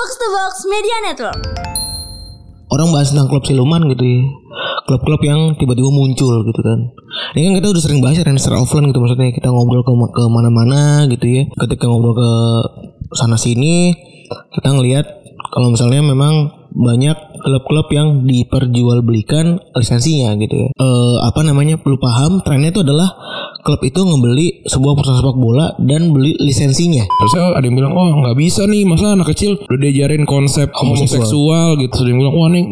Box to Box Media Network. orang bahas tentang klub siluman gitu ya. Klub-klub yang tiba-tiba muncul gitu kan. Ini kan kita udah sering bahas ya secara offline gitu. Maksudnya kita ngobrol ke ke mana-mana gitu ya. Ketika ngobrol ke sana sini kita ngelihat kalau misalnya memang banyak klub-klub yang diperjualbelikan lisensinya gitu ya. Eh, apa namanya? Perlu paham trennya itu adalah klub itu ngebeli sebuah perusahaan sepak bola dan beli lisensinya Terus ada yang bilang, oh nggak bisa nih, masa anak kecil udah diajarin konsep homoseksual gitu. Terus ada yang bilang, wah nih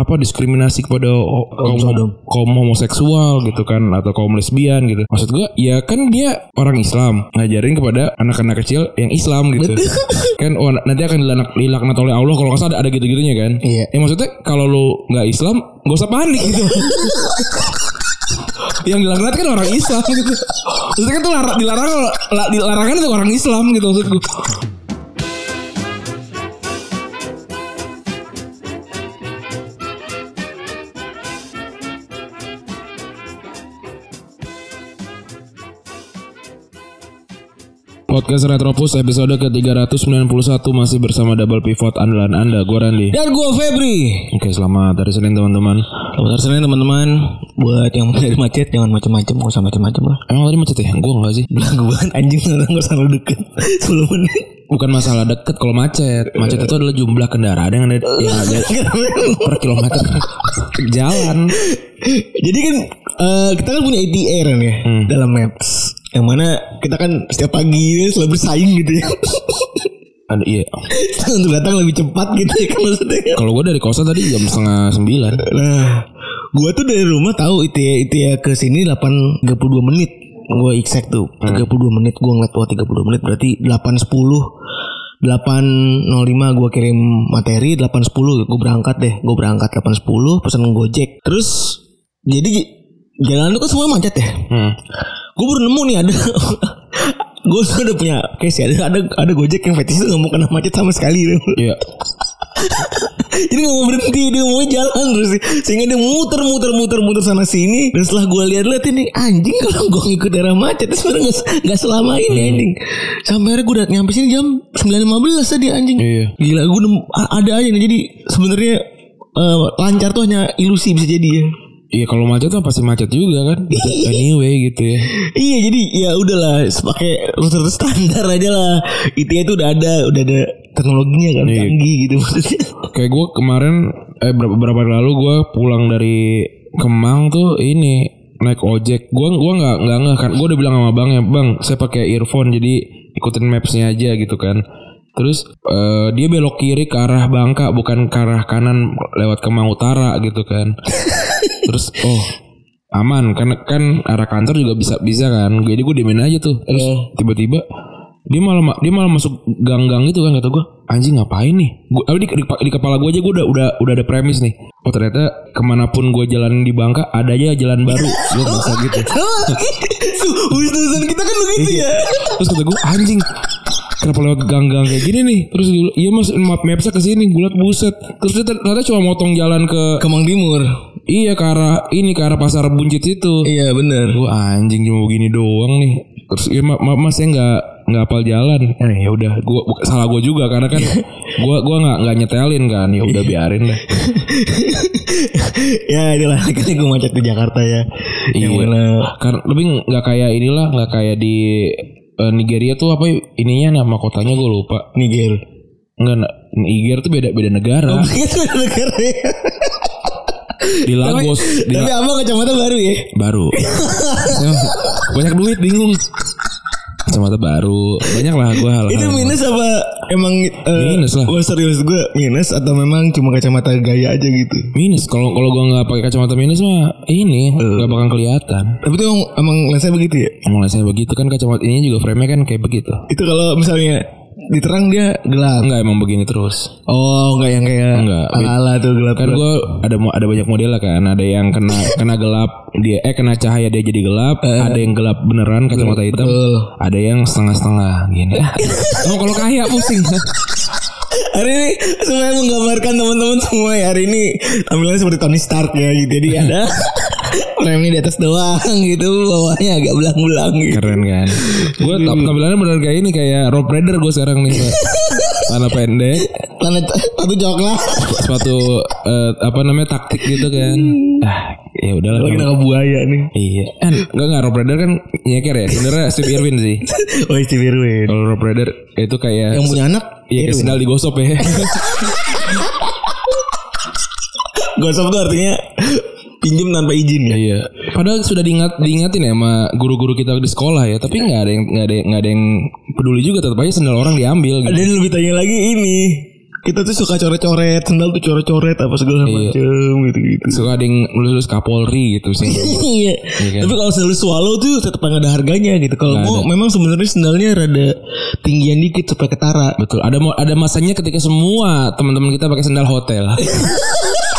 apa diskriminasi kepada kaum, kaum homoseksual gitu kan atau kaum lesbian gitu. Maksud gua ya kan dia orang Islam ngajarin kepada anak-anak kecil yang Islam gitu. kan oh, nanti akan dilanak, dilaknat oleh Allah kalau nggak salah ada, ada gitu-gitunya kan. Iya. Ya maksudnya kalau lu nggak Islam gak usah panik gitu. yang dilaknat kan orang Islam gitu. Maksudnya kan tuh lar- dilarang la- dilarangan itu orang Islam gitu maksud. Podcast Retropus episode ke-391 masih bersama Double Pivot andalan Anda, gue Randy. dan gue Febri Oke, selamat hari Senin teman-teman. Selamat hari Senin teman-teman Buat yang dari macet Jangan macem-macem Gak usah macem-macem lah Emang tadi macet ya? Gue enggak sih. Belagu banget anjing gak usah deket 10 menit Bukan masalah deket kalau macet. Macet itu adalah jumlah kendaraan yang ada, yang ada per kilometer jalan. Jadi kan eh, Kita kan punya ATR kan ya Dalam Maps Yang mana Kita kan setiap pagi Selalu bersaing gitu ya. Ada iya. Untuk datang lebih cepat gitu ya kan Maksudnya. Kalau gue dari kosan tadi jam setengah sembilan. Nah Gue tuh dari rumah tahu itu ya Itu ya ke sini 8.32 menit. Gue exact tuh 32 menit Gue ngeliat wah 32 menit. Berarti 8.10 8.05 gue kirim materi 8.10 gue berangkat deh. Gue berangkat 8.10 Pesen gojek. Terus Jadi Jalan itu kan semua macet ya? Hmm. Gue baru nemu nih ada Gue udah punya case ya Ada, ada, ada gojek yang fetish itu gak mau kena macet sama sekali Iya. Jadi gak mau berhenti Dia mau jalan terus Sehingga dia muter muter muter muter sana sini. Dan setelah gue lihat-lihat ini Anjing kalau gue ngikut daerah macet itu sebenarnya gak, gak selama ini anjing. Sampai akhirnya gue udah nyampe sini jam 9.15 tadi anjing. Iya. Gila gue ada aja nih Jadi sebenarnya eh, Lancar tuh hanya ilusi bisa jadi ya Iya kalau macet tuh pasti macet juga kan. Anyway gitu ya. Iya jadi ya udahlah pakai rute standar aja lah. ITE itu udah ada, udah ada teknologinya kan Iya. canggih gitu maksudnya. Kayak gue kemarin eh berapa beberapa hari lalu gue pulang dari Kemang tuh ini naik ojek. Gue gua nggak nggak ngeh kan. Gue udah bilang sama bang ya bang saya pakai earphone jadi ikutin mapsnya aja gitu kan. Terus eh, dia belok kiri ke arah Bangka bukan ke arah kanan lewat Kemang Utara gitu kan. Terus oh aman kan kan arah kantor juga bisa bisa kan. Jadi gue diemin aja tuh. Terus tiba-tiba dia malah ma- dia malah masuk gang-gang itu kan kata gue anjing ngapain nih gue di, di, di kepala gue aja gue udah udah udah ada premis nih oh ternyata ke mana pun gue jalan di Bangka ada aja jalan baru gue merasa gitu Urusan kita kan begitu ya. terus kata gue anjing kenapa lewat gang-gang kayak gini nih? Terus bilang, iya mas map mapsnya ke sini. Gue liat buset. Terus dia ternyata cuma motong jalan ke Kemang Timur. iya ke arah ini ke arah pasar buncit itu. Iya bener. gue anjing cuma begini doang nih. Terus ya ma ma mas saya nggak nggak apal jalan. Eh ya udah gue salah gue juga karena kan gue gua nggak nggak nyetelin kan. Ya udah biarin dah ya inilah akhirnya gue macet di Jakarta ya. Yang Iya. mana karena lebih nggak kayak inilah nggak kayak di eh, Nigeria tuh apa ininya nama kotanya gue lupa Niger. nggak na- Niger tuh beda beda negara Itu ada negara ya. di Lagos di Tapi La- abang kacamata baru ya. baru Ya, banyak duit bingung kacamata baru banyak lah gue hal Itu minus apa emang eh, Minus lah. Oh serius gue minus atau memang cuma kacamata gaya aja gitu. minus kalau kalau gue nggak pakai kacamata minus mah ini nggak bakal kelihatan Tapi itu emang, emang lensa begitu ya. Mulai saya begitu kan kacamata ini juga frame-nya kan kayak begitu. Itu kalau misalnya diterang dia gelap. Enggak emang begini terus. Oh, enggak yang kayak Enggak. ala-ala tuh gelap. Kan gue ada ada banyak model lah kan. Ada yang kena kena gelap dia eh kena cahaya dia jadi gelap. ada yang gelap beneran kacamata hitam. Betul. Ada yang setengah-setengah gini. oh kalau kaya pusing. Hari ini semuanya menggambarkan teman-teman semua ya hari ini tampilannya seperti Tony Stark ya gitu. Jadi ada remnya di atas doang gitu, bawahnya agak belang-belang gitu. Keren kan. Gue tampilannya bener kayak ini kayak Rob Raider gue sekarang nih. Celana pendek, Tanah satu coklat. sepatu eh, apa namanya taktik gitu kan. Ah, ya udahlah. Lagi nangkap buaya nih. Iya. Kan enggak enggak Rob Raider kan nyeker ya. Sebenarnya Steve Irwin sih. Oh Steve Irwin. Kalau Rob Raider itu kayak Yang punya anak. Iya kayak sendal digosop ya. Gosok tuh artinya pinjam tanpa izin ya. Iya. Padahal sudah diingat diingatin ya sama guru-guru kita di sekolah ya, tapi nggak ada yang nggak ada nggak ada yang peduli juga tetap aja sendal orang diambil gitu. Ada yang lebih tanya lagi ini. Kita tuh suka coret-coret sendal tuh coret-coret apa segala macem gitu-gitu. Suka ada yang nulis Kapolri gitu sih. Iya. kan? Tapi kalau sendal swallow tuh tetap ada harganya gitu. Kalau mau memang sebenarnya sendalnya rada tinggian dikit supaya ketara. Betul. Ada ada masanya ketika semua teman-teman kita pakai sendal hotel.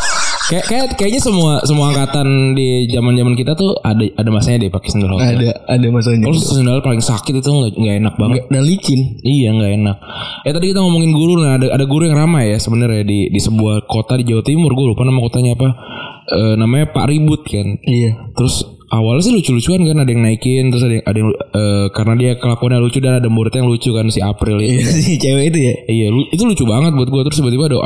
kayak kayak kayaknya semua semua angkatan di zaman-zaman kita tuh ada ada masanya deh pakai sendal hotel. Ada ada masanya. Kalau sendal paling sakit itu nggak nggak enak banget. Dan licin. Iya nggak enak. Ya tadi kita ngomongin guru nah ada ada guru yang ramai ya sebenarnya di di sebuah kota di Jawa Timur gue lupa nama kotanya apa. Eh, namanya Pak Ribut kan. Iya. Terus awalnya sih lucu-lucuan kan ada yang naikin terus ada yang, ada yang eh, karena dia kelakuannya lucu dan ada muridnya yang lucu kan si April itu. Si cewek itu ya. Iya lu- itu lucu banget buat gue terus tiba-tiba ada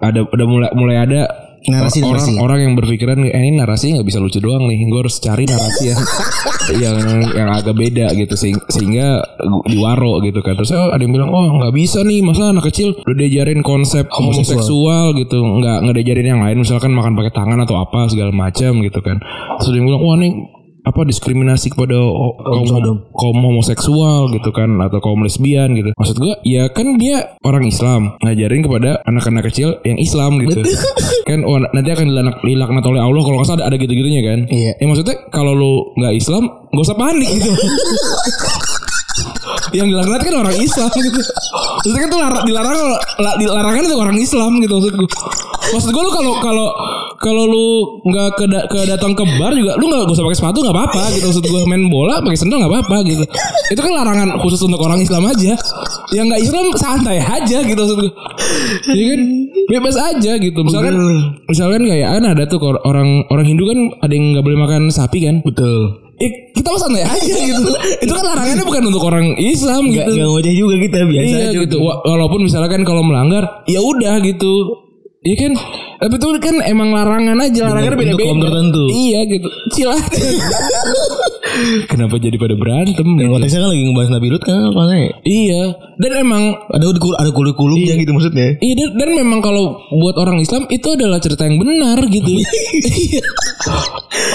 ada ada mulai mulai ada Narasi, orang narasi. orang yang berpikiran eh, ini narasi nggak bisa lucu doang nih. Gue harus cari narasi yang yang yang agak beda gitu sehingga, diwaro gitu kan. Terus oh, ada yang bilang oh nggak bisa nih. Masa anak kecil udah diajarin konsep homoseksual, gitu. Nggak nggak diajarin yang lain. Misalkan makan pakai tangan atau apa segala macam gitu kan. Terus yang bilang wah nih apa diskriminasi kepada ho- kaum, kaum homoseksual gitu kan atau kaum lesbian gitu. Maksud gua ya kan dia orang Islam ngajarin kepada anak-anak kecil yang Islam gitu. Kan oh, nanti akan dilaknat, dilaknat oleh Allah kalau nggak salah ada, ada gitu-gitunya kan. Iya. ya maksudnya kalau lu nggak Islam gak usah panik gitu. Yang dilaknat kan orang Islam gitu maksudnya kan tuh lar- dilarang la- dilarangan itu orang Islam gitu maksud gue maksud gue lu kalau kalau kalau lu nggak ke ke datang ke bar juga lu nggak usah pakai sepatu nggak apa-apa gitu. Maksud gue main bola pakai sendal nggak apa-apa gitu. Itu kan larangan khusus untuk orang Islam aja. Yang nggak Islam santai aja gitu maksud gue Iya kan? Bebas aja gitu. Misalkan misalkan kayak kan ada tuh orang orang Hindu kan ada yang nggak boleh makan sapi kan? Betul. Kita mah santai aja gitu. itu kan larangannya bukan untuk orang Islam Gak, gitu. gak ngoceh juga kita biasa iya aja. gitu. Wa- Walaupun misalkan kalau melanggar, ya udah gitu. Iya kan? Tapi itu kan emang larangan aja, larangan kaum tertentu. Iya gitu. Chill aja. Kenapa jadi pada berantem? Dan gitu? konteksnya kan lagi ngebahas Nabi Lut kan makanya Iya. Dan emang ada ada kurikulumnya gitu maksudnya. Iya dan, dan memang kalau buat orang Islam itu adalah cerita yang benar gitu. Iya.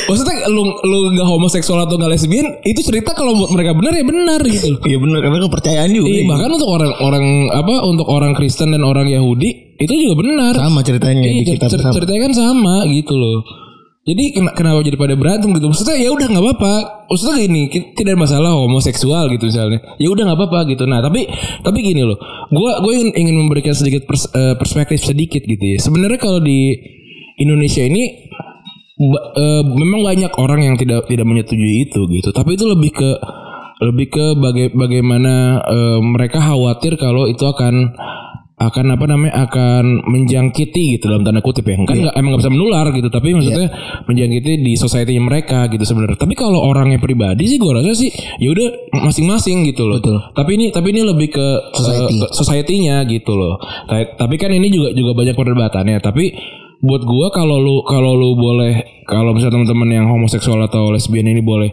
Maksudnya lu lu gak homoseksual atau gak lesbian itu cerita kalau buat mereka benar ya benar gitu. Iya benar karena kepercayaan juga. Iya, bahkan untuk orang-orang apa untuk orang Kristen dan orang Yahudi itu juga benar. Sama ceritanya Iya, di kitab cer- sama. ceritanya kan sama gitu loh. Jadi ken- kenapa jadi pada berantem gitu? Maksudnya ya udah nggak apa-apa. Maksudnya gini, tidak ada masalah homoseksual gitu misalnya. Ya udah nggak apa-apa gitu. Nah tapi tapi gini loh, gue gue ingin, ingin memberikan sedikit pers- eh, perspektif sedikit gitu ya. Sebenarnya kalau di Indonesia ini ba- eh, memang banyak orang yang tidak tidak menyetujui itu gitu. Tapi itu lebih ke lebih ke baga- bagaimana eh, mereka khawatir kalau itu akan akan apa namanya akan menjangkiti gitu dalam tanda kutip ya. Kan nggak emang nggak bisa menular gitu tapi maksudnya menjangkiti di society mereka gitu sebenarnya. Tapi kalau orangnya pribadi sih gue rasa sih ya udah masing-masing gitu loh. Betul. tapi ini tapi ini lebih ke Society. ke society-nya gitu loh. Ta- tapi kan ini juga juga banyak perdebatannya. Tapi buat gua kalau lu kalau lu boleh kalau misalnya teman-teman yang homoseksual atau lesbian ini boleh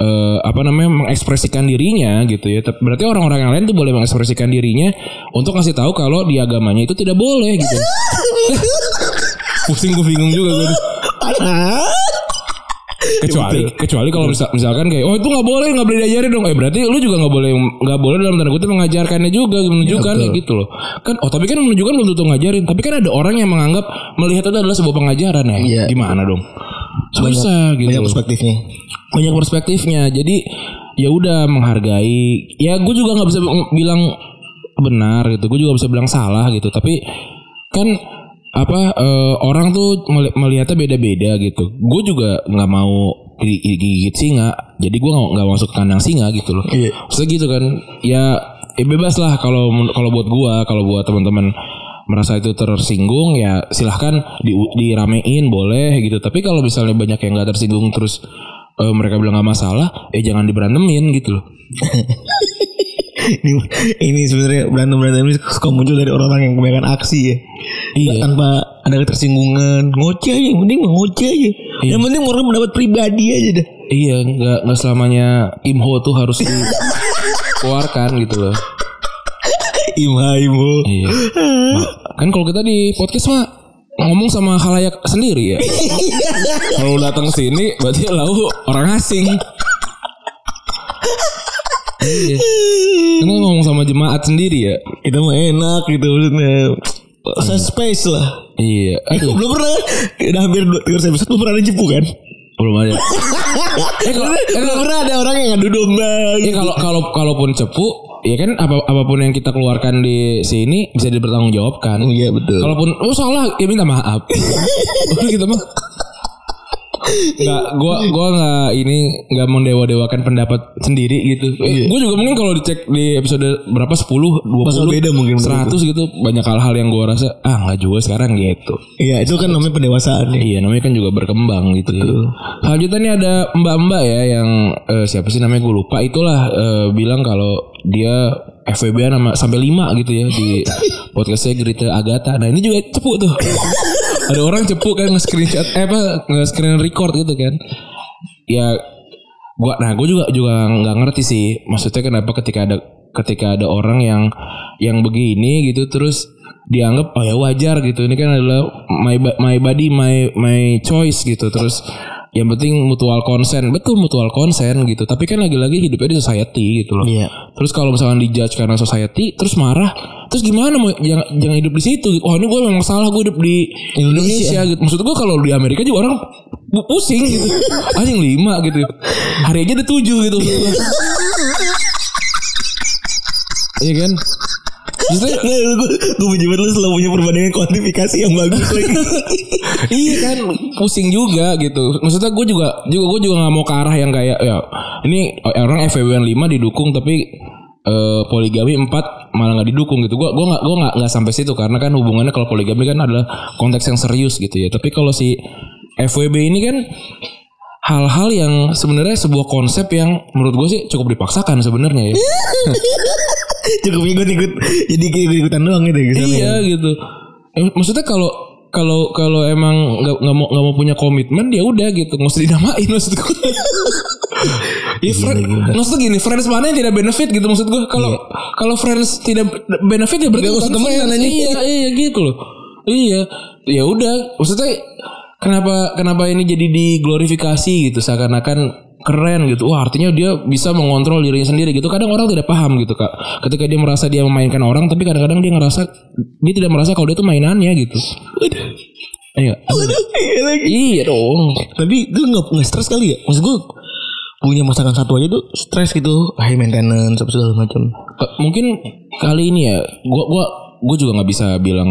eh, apa namanya mengekspresikan dirinya gitu ya. Berarti orang-orang yang lain tuh boleh mengekspresikan dirinya untuk ngasih tahu kalau di agamanya itu tidak boleh gitu. Pusing gue bingung juga gue kecuali kecuali kalau misal, misalkan kayak oh itu nggak boleh nggak boleh diajarin dong. Eh berarti lu juga nggak boleh nggak boleh dalam tanda kutip mengajarkannya juga menunjukkan gitu loh. Kan oh tapi kan menunjukkan belum tentu ngajarin. Tapi kan ada orang yang menganggap melihat itu adalah sebuah pengajaran ya. Iya. gimana dong? Susah gitu Banyak perspektifnya. banyak perspektifnya. Jadi ya udah menghargai. Ya gue juga nggak bisa bilang benar gitu. Gue juga bisa bilang salah gitu. Tapi kan apa eh, orang tuh meli- melihatnya beda-beda gitu gue juga nggak mau gi- gi- gigit singa jadi gue nggak masuk ke kandang singa gitu loh Iya. Maksudnya gitu kan ya, ya bebas lah kalau kalau buat gue kalau buat teman-teman merasa itu tersinggung ya silahkan di, diramein boleh gitu tapi kalau misalnya banyak yang nggak tersinggung terus eh, mereka bilang nggak masalah eh jangan diberantemin gitu loh ini ini sebenarnya berantem berantem ini suka muncul dari orang-orang yang kebanyakan aksi ya. Iya. Tanpa ada ketersinggungan, ngoceh aja, yang penting ngoceh aja. Yang penting orang mendapat pribadi aja dah. Iya, nggak nggak selamanya imho tuh harus dikeluarkan gitu loh. Imha imho. Iya. Kan kalau kita di podcast mah ngomong sama khalayak sendiri ya. kalau datang sini berarti lau orang asing. iya. Kan ngomong sama jemaat sendiri ya. Kita mah enak gitu maksudnya. Saya space lah. Iya. Aduh, Belum pernah? Udah hampir 300 episode belum pernah ada jepu kan? belum ada. eh kalau eh, Belum kalau- pernah ada orang yang ngadu domba eh, kalau kalau kalaupun cepu, ya kan apa apa pun yang kita keluarkan di sini bisa dipertanggungjawabkan. Iya betul. Kalaupun oh salah ya minta maaf. Udah gitu mah. Nggak, gua gua nggak ini nggak mendewa-dewakan pendapat sendiri gitu. Eh, Gua juga mungkin kalau dicek di episode berapa 10, 20, Bakal beda mungkin 100 gitu banyak hal-hal yang gua rasa ah nggak juga sekarang gitu. Iya itu kan namanya pendewasaan ya. Iya namanya kan juga berkembang gitu. ya. Selanjutnya nih ada mbak-mbak ya yang eh, siapa sih namanya gue lupa itulah eh, bilang kalau dia FWB nama sampai 5 gitu ya di podcastnya Gerita Agatha. Nah ini juga cepu tuh. ada orang cepu kan nge-screenshot eh apa nge-screen record gitu kan. Ya gua nah gue juga juga nggak ngerti sih. Maksudnya kenapa ketika ada ketika ada orang yang yang begini gitu terus dianggap oh ya wajar gitu. Ini kan adalah my my body my my choice gitu. Terus yang penting mutual consent. Betul mutual consent gitu. Tapi kan lagi-lagi hidupnya di society gitu loh. Iya. terus kalau misalnya dijudge karena society terus marah. Terus gimana mau jangan jangan hidup di situ gitu. oh ini gue memang salah gue hidup di Indonesia, gitu. Maksud gue kalau di Amerika juga orang pusing gitu. Anjing lima gitu. Hari aja ada tujuh gitu. Iya kan Maksudnya, gue benci banget lu selalu punya perbandingan kuantifikasi yang bagus lagi. iya kan pusing juga gitu. Maksudnya gue juga juga gue juga nggak mau ke arah yang kayak ya ini orang FWB 5 didukung tapi eh, poligami 4 malah nggak didukung gitu. Gue gue nggak gue nggak nggak sampai situ karena kan hubungannya kalau poligami kan adalah konteks yang serius gitu ya. Tapi kalau si FWB ini kan hal-hal yang sebenarnya sebuah konsep yang menurut gue sih cukup dipaksakan sebenarnya ya Cukup ikut-ikut jadi ikut ikutan doang gitu gitu. iya gitu Eh, maksudnya kalau kalau kalau emang nggak nggak mau nggak mau punya komitmen ya udah gitu nggak usah dinamain maksud gue Iya, friend, maksudnya gini, friends mana yang tidak benefit gitu maksud gue. Kalau kalau friends tidak benefit ya berarti Nggak usah temenan. Iya, iya gitu loh. Iya, ya udah. Maksudnya kenapa kenapa ini jadi diglorifikasi gitu seakan-akan keren gitu. Wah, artinya dia bisa mengontrol dirinya sendiri gitu. Kadang orang tidak paham gitu, Kak. Ketika dia merasa dia memainkan orang, tapi kadang-kadang dia ngerasa dia tidak merasa kalau dia tuh mainannya gitu. Iya. Iya lagi. Iya dong. Tapi gue nggak nggak stres kali ya. Maksud gue punya masakan satu aja tuh stres gitu, high maintenance apa segala macam. Mungkin kali ini ya gua gua gua juga nggak bisa bilang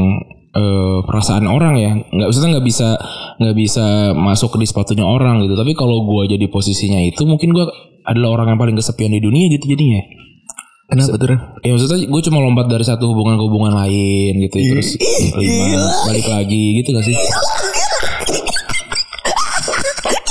eh, perasaan orang ya nggak maksudnya nggak bisa nggak bisa masuk di sepatunya orang gitu. Tapi kalau gua jadi posisinya itu mungkin gua adalah orang yang paling kesepian di dunia gitu jadinya. Kenapa tuh? Ya maksudnya gue cuma lompat dari satu hubungan ke hubungan lain gitu terus balik lagi gitu gak sih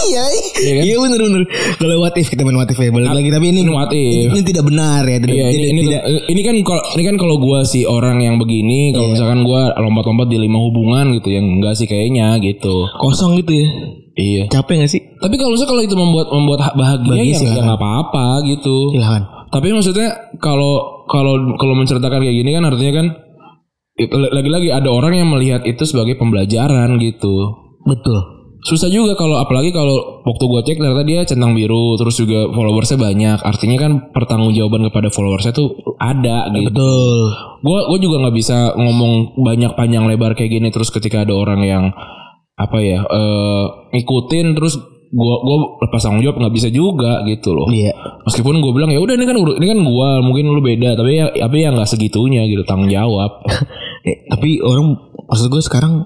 Iya, Iya kan? iya bener bener. Kalau what if kita main what if ya balik lagi tapi ini what if. Ini, tidak benar ya. Tidak, Iya ini tidak, ini, tidak. ini kan kalau ini kan kalau gua sih orang yang begini kalau misalkan gua lompat-lompat di lima hubungan gitu yang enggak sih kayaknya gitu. kosong gitu ya. Iya. Capek gak sih? Tapi kalau misalnya kalau itu membuat membuat ha- bahagia Bahagia ya nggak apa-apa gitu. Silahkan. Tapi maksudnya kalau kalau kalau menceritakan kayak gini kan artinya kan lagi-lagi ada orang yang melihat itu sebagai pembelajaran gitu. Betul. Susah juga kalau apalagi kalau waktu gue cek ternyata dia centang biru terus juga followersnya banyak. Artinya kan pertanggungjawaban kepada followersnya tuh ada gitu. Betul. Gue gue juga nggak bisa ngomong banyak panjang lebar kayak gini terus ketika ada orang yang apa ya eh ngikutin terus gue gue lepas tanggung jawab nggak bisa juga gitu loh. Iya. Meskipun gue bilang ya udah ini kan ini kan gue mungkin lu beda tapi ya tapi ya nggak segitunya gitu tanggung jawab. Eh, tapi orang maksud gue sekarang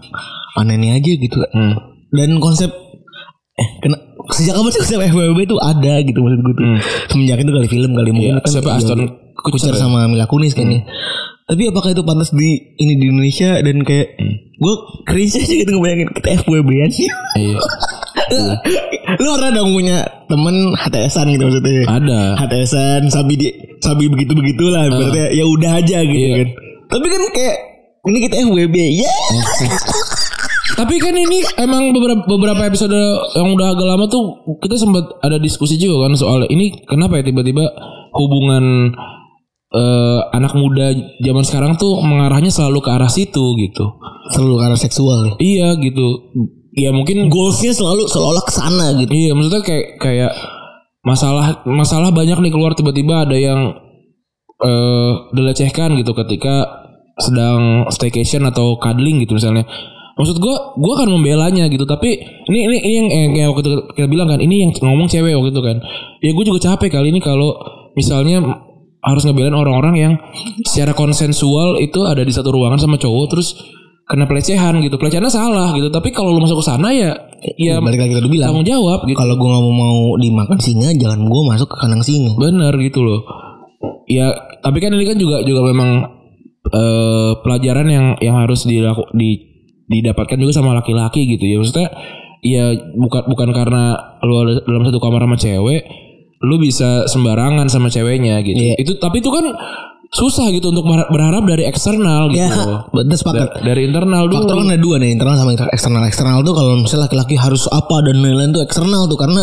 aneh aja gitu. Hmm. Dan konsep eh kena sejak kapan sih konsep FWB itu ada gitu maksud gue tuh. Semenjak itu kali film kali mungkin Hmm. Iya, siapa? Aston Kutcher ya? Hmm. sama Mila Kunis kan ya. Tapi apakah itu pantas di ini di Indonesia dan kayak Hmm. gue cringe aja gitu ngebayangin kita FWB-an sih. Iya. Lu pernah dong punya temen HTSan gitu maksudnya? Ada. HTSan sabi di sabi begitu begitulah berarti ya udah aja gitu Iya. kan. Tapi kan kayak ini kita FWB ya. Tapi kan ini emang beberapa beberapa episode yang udah agak lama tuh kita sempat ada diskusi juga kan soal ini kenapa ya tiba-tiba hubungan eh, anak muda zaman sekarang tuh mengarahnya selalu ke arah situ gitu. Selalu karena seksual ya. Iya gitu. Ya mungkin Goalsnya selalu seolah ke sana gitu. Iya maksudnya kayak kayak masalah masalah banyak nih keluar tiba-tiba ada yang eh dilecehkan gitu ketika sedang staycation atau cuddling gitu misalnya. Maksud gua gua akan membelanya gitu tapi ini ini, ini yang, yang kayak waktu itu kita bilang kan ini yang ngomong cewek waktu itu kan. Ya gue juga capek kali ini kalau misalnya harus ngebelain orang-orang yang secara konsensual itu ada di satu ruangan sama cowok terus kena pelecehan gitu. Pelecehannya salah gitu. Tapi kalau lu masuk ke sana ya ya balik lagi tadi bilang. tanggung jawab gitu. Kalau gue nggak mau mau dimakan singa, jangan gue masuk ke kandang singa. Bener gitu loh. Ya, tapi kan ini kan juga juga memang eh pelajaran yang yang harus dilaku, di didapatkan juga sama laki-laki gitu ya. Maksudnya ya bukan bukan karena lu ada dalam satu kamar sama cewek lu bisa sembarangan sama ceweknya gitu. Iya. Itu tapi itu kan susah gitu untuk berha- berharap dari eksternal gitu. Ya, loh. betul sepakat. Da- dari internal dulu. Faktor kan ada dua nih internal sama eksternal. Eksternal tuh kalau misalnya laki-laki harus apa dan lain-lain tuh eksternal tuh karena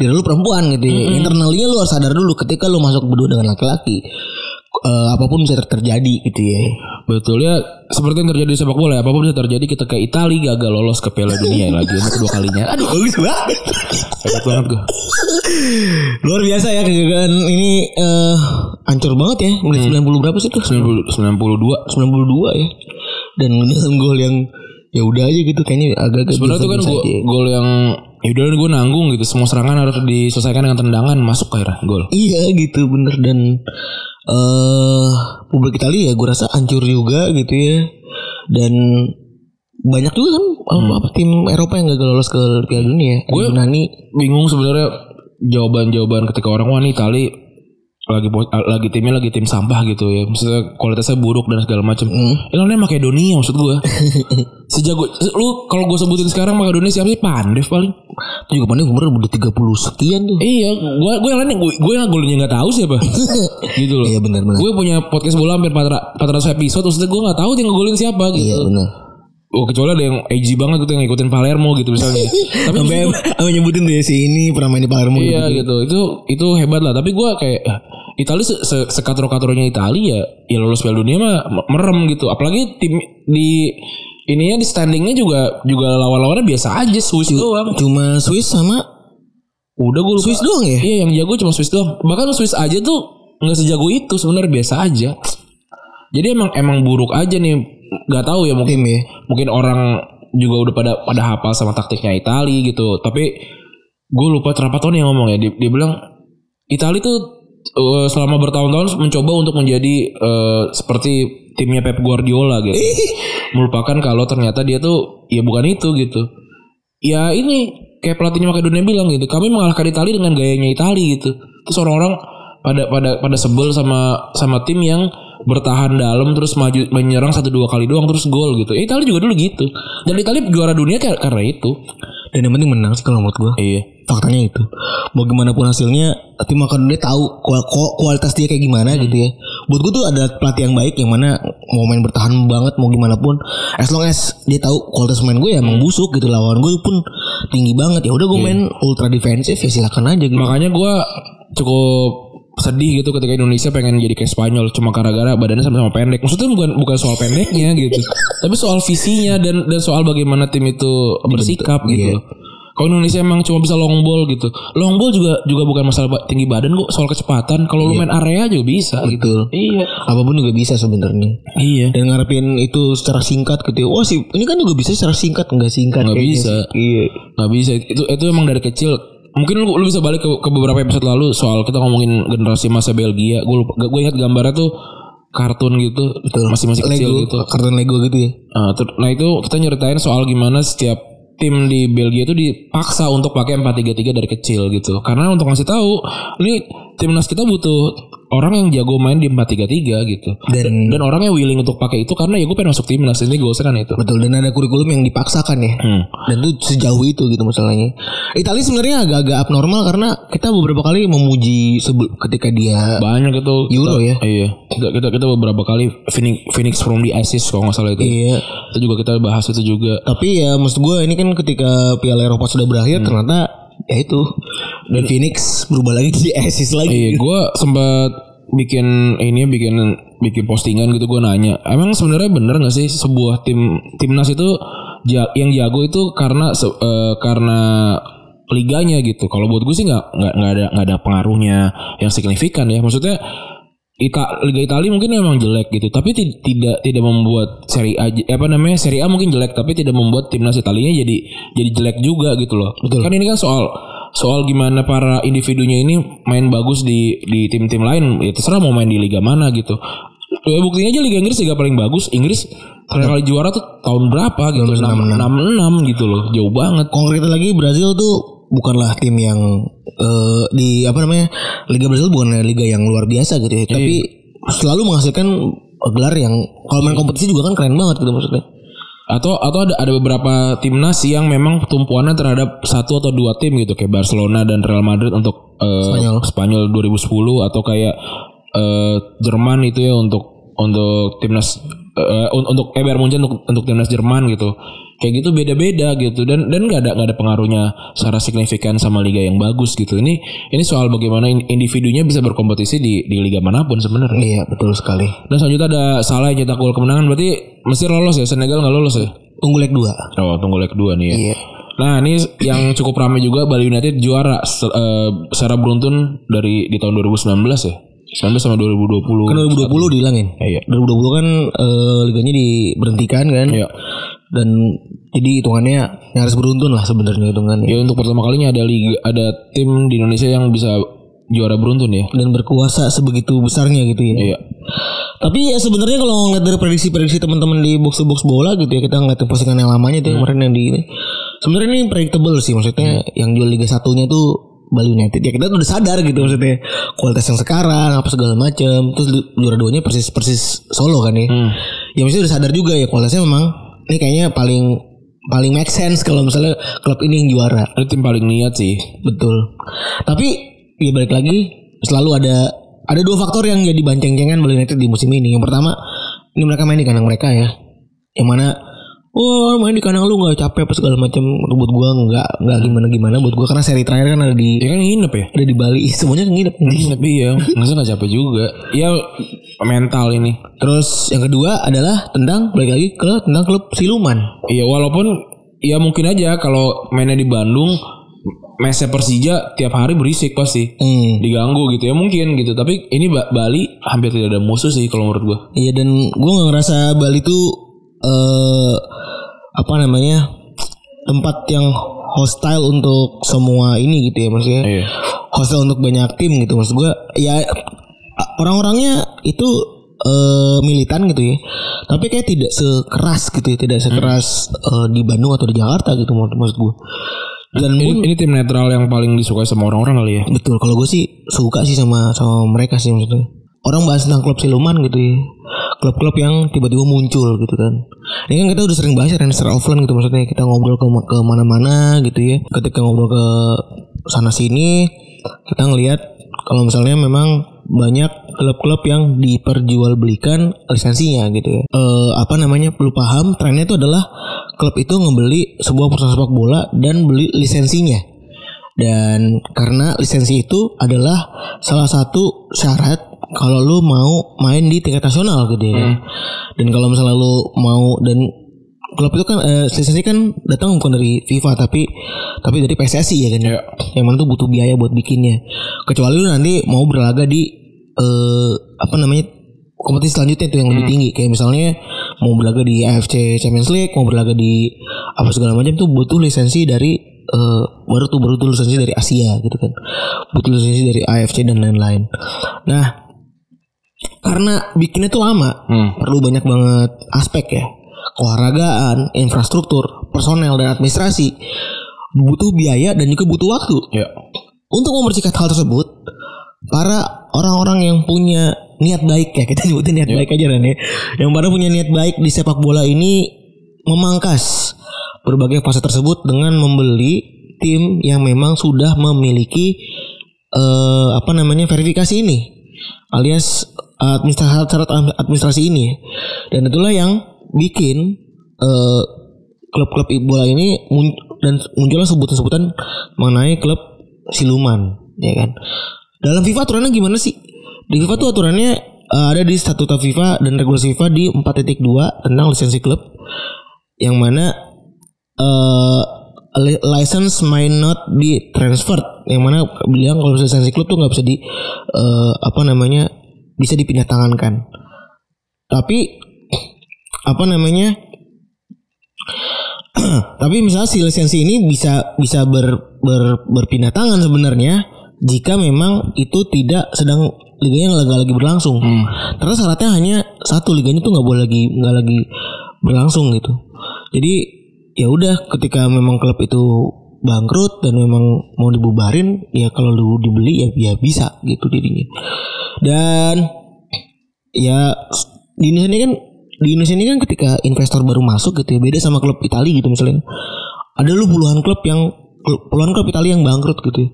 diri lu perempuan gitu. ya. Internalnya lu harus sadar dulu ketika lu masuk berdua dengan laki-laki eh, apa pun bisa ter- terjadi gitu ya. Betul ya seperti yang terjadi di sepak bola ya, apa pun bisa terjadi kita ke Italia gagal lolos ke Piala Dunia lagi untuk kedua kalinya. Aduh, Bagus banget. hebat banget gue. Luar biasa ya kegagalan ini eh hancur banget ya. Menit 90 berapa sih tuh? 90, 92 92 ya. Dan dengan gol yang ya udah aja gitu kayaknya agak-agak Sebenarnya tuh kan gol, aja. gol yang ya udah gue nanggung gitu. Semua serangan harus diselesaikan dengan tendangan masuk akhirnya gol. Iya gitu bener dan eh publik Italia ya gue rasa hancur juga gitu ya dan banyak juga kan apa, apa, tim Eropa yang gagal lolos ke Piala Dunia. Gue- Yunani Bingung sebenarnya jawaban-jawaban ketika orang wah nih Itali lagi lagi timnya lagi tim sampah gitu ya. Maksudnya kualitasnya buruk dan segala macam. Hmm. Ini namanya Makedonia maksud gue. Sejago lu kalau gue sebutin sekarang Makedonia siapa sih? Pandev paling. itu juga pandai umur udah 30 sekian tuh. Iya, gua gua yang lain gue gue yang golnya nggak tahu siapa. gitu loh. Iya benar benar. Gue punya podcast bola hampir 400 400 episode, maksudnya gue nggak tahu dia ngegolin siapa gitu. Iya benar. Oh kecuali ada yang edgy banget gitu yang ngikutin Palermo gitu misalnya. Tapi Sampai sampai nyebutin tuh ya si ini pernah main di Palermo iya gitu. gitu. Itu itu hebat lah. Tapi gue kayak Italia se, se sekatro-katronya Italia ya, ya lolos Piala Dunia mah merem gitu. Apalagi tim di ininya di standingnya juga juga lawan-lawannya biasa aja Swiss doang. Cuma Swiss sama Udah gue Swiss doang ya? Iya yang jago cuma Swiss doang. Bahkan Swiss aja tuh nggak sejago itu sebenarnya biasa aja. Jadi emang emang buruk aja nih. Gak tahu ya mungkin Tim ya. mungkin orang juga udah pada pada hafal sama taktiknya Itali gitu. Tapi gue lupa Trapattoni yang ngomong ya. Dia, dia bilang Itali tuh eh, selama bertahun-tahun mencoba untuk menjadi eh, seperti timnya Pep Guardiola gitu. Melupakan kalau ternyata dia tuh ya bukan itu gitu. Ya ini kayak pelatihnya Makedonia bilang gitu. Kami mengalahkan Italia dengan gayanya Italia gitu. Terus orang-orang pada pada pada sebel sama sama tim yang bertahan dalam terus maju menyerang satu dua kali doang terus gol gitu. Ya, Italia juga dulu gitu. Dan Italia juara dunia kar- karena itu. Dan yang penting menang sih kalau menurut gua. Iya. Faktanya itu. Bagaimanapun hasilnya tim Makedonia tahu kual- ku- kualitas dia kayak gimana gitu ya. Buat gua tuh ada pelatih yang baik yang mana mau main bertahan banget mau gimana pun as long as dia tahu kualitas main gue ya emang busuk gitu lawan gue pun tinggi banget ya udah gue main ultra defensif ya silakan aja gitu. Makanya gue cukup sedih gitu ketika Indonesia pengen jadi kayak Spanyol cuma gara-gara badannya sama-sama pendek. Maksudnya bukan bukan soal pendeknya gitu, tapi soal visinya dan dan soal bagaimana tim itu bersikap gitu. Kalau Indonesia emang cuma bisa long ball gitu. Long ball juga juga bukan masalah tinggi badan kok, soal kecepatan. Kalau lu main area juga bisa gitu. Betul. Iya. Apa pun juga bisa sebenarnya. Iya. Dan ngarepin itu secara singkat gitu. ya. Wah sih ini kan juga bisa secara singkat enggak singkat Nggak bisa. sih. Iya. nggak bisa itu itu emang dari kecil mungkin lu, lu bisa balik ke, ke beberapa episode lalu soal kita ngomongin generasi masa Belgia. Gue gue ingat gambarnya tuh kartun gitu masih masih kecil Lego, gitu. kartun Lego gitu ya. nah, nah itu kita nyeritain soal gimana setiap tim di Belgia itu dipaksa untuk pakai 433 dari kecil gitu. Karena untuk ngasih tahu ini timnas kita butuh orang yang jago main di 4-3-3 gitu. Dan- dan orang yang willing untuk pakai itu karena ya gue pengen masuk timnas ini gue kan itu. Betul dan ada kurikulum yang dipaksakan ya. Hmm. Dan itu sejauh itu gitu masalahnya. Italia sebenarnya agak-agak abnormal karena kita beberapa kali memuji ketika dia Banyak itu. Euro ya? Iya. Kita, kita kita beberapa kali Phoenix, Phoenix from the Assist kalau nggak salah itu. Iya. Itu juga kita bahas itu juga. Tapi ya maksud gue ini kan ketika Piala Eropa sudah berakhir ternyata ya itu dan Phoenix berubah lagi jadi Asis lagi. Iya, gue sempat bikin ini bikin bikin postingan gitu gue nanya, emang sebenarnya bener nggak sih sebuah tim timnas itu yang jago itu karena eh, karena liganya gitu. Kalau buat gue sih nggak nggak nggak ada nggak ada pengaruhnya yang signifikan ya. Maksudnya Ita, Liga Italia mungkin memang jelek gitu, tapi ti- tidak tidak membuat seri A apa namanya seri A mungkin jelek, tapi tidak membuat timnas Italianya jadi jadi jelek juga gitu loh. Kan ini kan soal soal gimana para individunya ini main bagus di di tim-tim lain, ya terserah mau main di liga mana gitu. Ya buktinya aja Liga Inggris liga paling bagus, Inggris terakhir kali juara tuh tahun berapa gitu? 66 gitu loh, jauh banget. Konkretnya lagi Brazil tuh bukanlah tim yang eh, di apa namanya Liga Brazil bukan liga yang luar biasa gitu ya, tapi selalu menghasilkan gelar yang kalau main kompetisi juga kan keren banget gitu maksudnya. Atau atau ada ada beberapa timnas yang memang tumpuannya terhadap satu atau dua tim gitu kayak Barcelona dan Real Madrid untuk eh, Spanyol. Spanyol 2010 atau kayak eh, Jerman itu ya untuk untuk timnas un- untuk eh Bayern Munchen untuk untuk timnas Jerman gitu kayak gitu beda-beda gitu dan dan nggak ada nggak ada pengaruhnya secara signifikan sama liga yang bagus gitu ini ini soal bagaimana in- individunya bisa berkompetisi di di liga mana pun sebenarnya Iya betul sekali. dan selanjutnya ada Salah yang cetak gol kemenangan berarti Mesir lolos ya Senegal nggak lolos ya Tunggu leg 2. Oh tunggu leg 2 nih ya. Iya. Nah ini yang cukup ramai juga Bali United juara eh, secara beruntun dari di tahun 2019 ya. 19 sama 2020. Kan 2020 dihilangin. Iya. 2020 kan eh, liganya diberhentikan kan. Iya. Dan jadi hitungannya nyaris beruntun lah sebenarnya hitungannya. Ya untuk pertama kalinya ada liga ada tim di Indonesia yang bisa juara beruntun ya. Dan berkuasa sebegitu besarnya gitu ya. Iya. Tapi ya sebenarnya kalau ngeliat dari prediksi-prediksi teman-teman di box-box bola gitu ya kita ngeliat postingan yang lamanya tuh kemarin yang di ini. Sebenarnya ini predictable sih maksudnya yang jual Liga satunya tuh Bali United ya kita tuh udah sadar gitu maksudnya kualitas yang sekarang apa segala macam terus juara duanya persis persis Solo kan ya. Ya maksudnya udah sadar juga ya kualitasnya memang ini kayaknya paling paling make sense kalau misalnya klub ini yang juara. Ini tim paling niat sih. Betul. Tapi ya balik lagi selalu ada ada dua faktor yang jadi banceng-cengan Bali United di musim ini. Yang pertama ini mereka main di kandang mereka ya. Yang mana Wah main di kandang lu nggak capek apa segala macam buat gua nggak nggak gimana gimana buat gua karena seri terakhir kan ada di Ya kan nginep ya. ada di Bali semuanya nginep Nginep iya. Masa gak capek juga. Ya mental ini. terus yang kedua adalah tentang balik lagi ke tentang klub siluman Iya walaupun ya mungkin aja kalau mainnya di Bandung mesnya Persija tiap hari berisik pasti. hmm. diganggu gitu ya mungkin gitu tapi ini Ba- Bali hampir tidak ada musuh sih kalau menurut gua Iya dan gue nggak ngerasa Bali tuh eh apa namanya tempat yang hostile untuk semua ini gitu ya maksudnya Iya. hostile untuk banyak tim gitu maksud gue ya orang-orangnya itu eh, militan gitu ya tapi kayak tidak sekeras gitu ya tidak sekeras eh, di Bandung atau di Jakarta gitu maksud maksud gue dan ini, pun ini tim netral yang paling disukai sama orang-orang kali ya Betul, kalau gue sih suka sih sama sama mereka sih maksudnya. Orang bahas tentang klub siluman gitu ya. Klub-klub yang tiba-tiba muncul gitu kan. Ini kan kita udah sering bahas ya secara offline gitu maksudnya kita ngobrol ke ke mana-mana gitu ya. Ketika ngobrol ke sana sini kita ngelihat kalau misalnya memang banyak klub-klub yang diperjualbelikan lisensinya gitu ya. Eh apa namanya? Perlu paham trennya itu adalah klub itu ngebeli sebuah perusahaan sepak bola dan beli lisensinya. Dan karena lisensi itu adalah salah satu syarat kalau lu mau main di tingkat nasional gitu ya. Dan kalau misalnya lu mau dan klub itu kan eh, lisensi kan datang bukan dari FIFA tapi tapi dari PSSI ya kan. Iya. Yang mana tuh butuh biaya buat bikinnya. Kecuali lu nanti mau berlaga di eh apa namanya kompetisi selanjutnya itu yang lebih tinggi kayak misalnya mau berlaga di AFC Champions League, mau berlaga di apa segala macam tuh butuh lisensi dari eh, baru tuh baru tuh lisensi dari Asia gitu kan. Butuh lisensi dari AFC dan lain-lain. Nah, karena bikinnya tuh lama, Hmm. perlu banyak banget aspek ya. Keolahragaan, infrastruktur, personel dan administrasi butuh biaya dan juga butuh waktu. ya Untuk mempercepat hal tersebut, para orang-orang yang punya niat baik ya kita nyebutin niat baik aja Dan ya. Yang pada punya niat baik di sepak bola ini memangkas berbagai fase tersebut dengan membeli tim yang memang sudah memiliki eh, apa namanya verifikasi ini alias administrasi administrasi ini. Dan itulah yang bikin eh, klub-klub bola ini mun- dan muncullah sebutan-sebutan mengenai klub siluman ya kan? Dalam FIFA aturannya gimana sih? Di FIFA tuh aturannya eh, ada di statuta FIFA dan regulasi FIFA di 4.2 tentang lisensi klub. Yang mana li- license may not be transferred. Yang mana bilang kalau lisensi klub tuh nggak bisa di eh, apa namanya bisa dipindah tangankan tapi apa namanya tapi misalnya si lisensi ini bisa bisa ber, ber- berpindah tangan sebenarnya jika memang itu tidak sedang liganya nggak lagi berlangsung. Karena syaratnya hanya satu liganya tuh nggak boleh lagi nggak lagi berlangsung gitu. Jadi ya udah ketika memang klub itu bangkrut dan memang mau dibubarin ya kalau lu dibeli ya ya bisa gitu dirinya dan ya di Indonesia ini kan di Indonesia ini kan ketika investor baru masuk gitu ya beda sama klub Italia gitu misalnya. Ada lu puluhan klub yang puluhan klub Italia yang bangkrut gitu ya.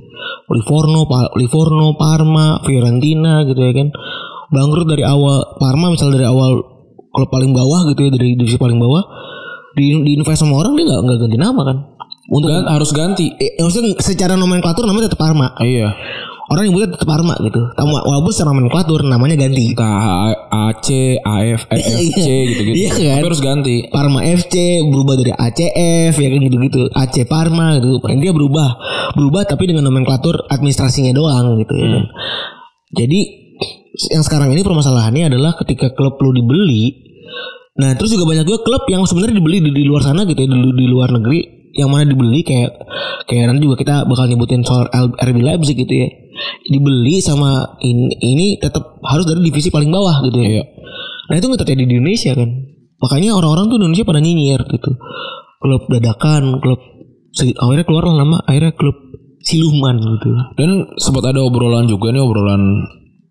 Livorno, Pa- Livorno, Parma, Fiorentina gitu ya kan. Bangkrut dari awal Parma misal dari awal klub paling bawah gitu ya dari divisi paling bawah. Di, di invest sama orang dia nggak nggak ganti nama kan untuk Gan- harus ganti. eh, maksudnya secara nomenklatur namanya tetap Parma Iya. orang nyebutnya tetap Parma gitu Tamu- walaupun secara nomenklatur namanya ganti Entah AC, AF, EFC gitu-gitu. Iya kan? Tapi harus ganti. Parma FC berubah dari ACF ya kan gitu-gitu AC Parma gitu dia berubah berubah tapi dengan nomenklatur administrasinya doang gitu ya kan jadi yang sekarang ini permasalahannya adalah ketika klub lu dibeli nah terus juga banyak juga klub yang sebenarnya dibeli di, di luar sana gitu ya di, di luar negeri yang mana dibeli kayak kayak nanti juga kita bakal nyebutin soal RB Leipzig gitu ya dibeli sama ini, ini tetap harus dari divisi paling bawah gitu ya Iya. Nah itu nggak terjadi di Indonesia kan. Makanya orang-orang tuh di Indonesia pada nyinyir gitu. Klub dadakan, klub akhirnya keluar lah nama akhirnya klub siluman gitu. Dan sempat ada obrolan juga nih obrolan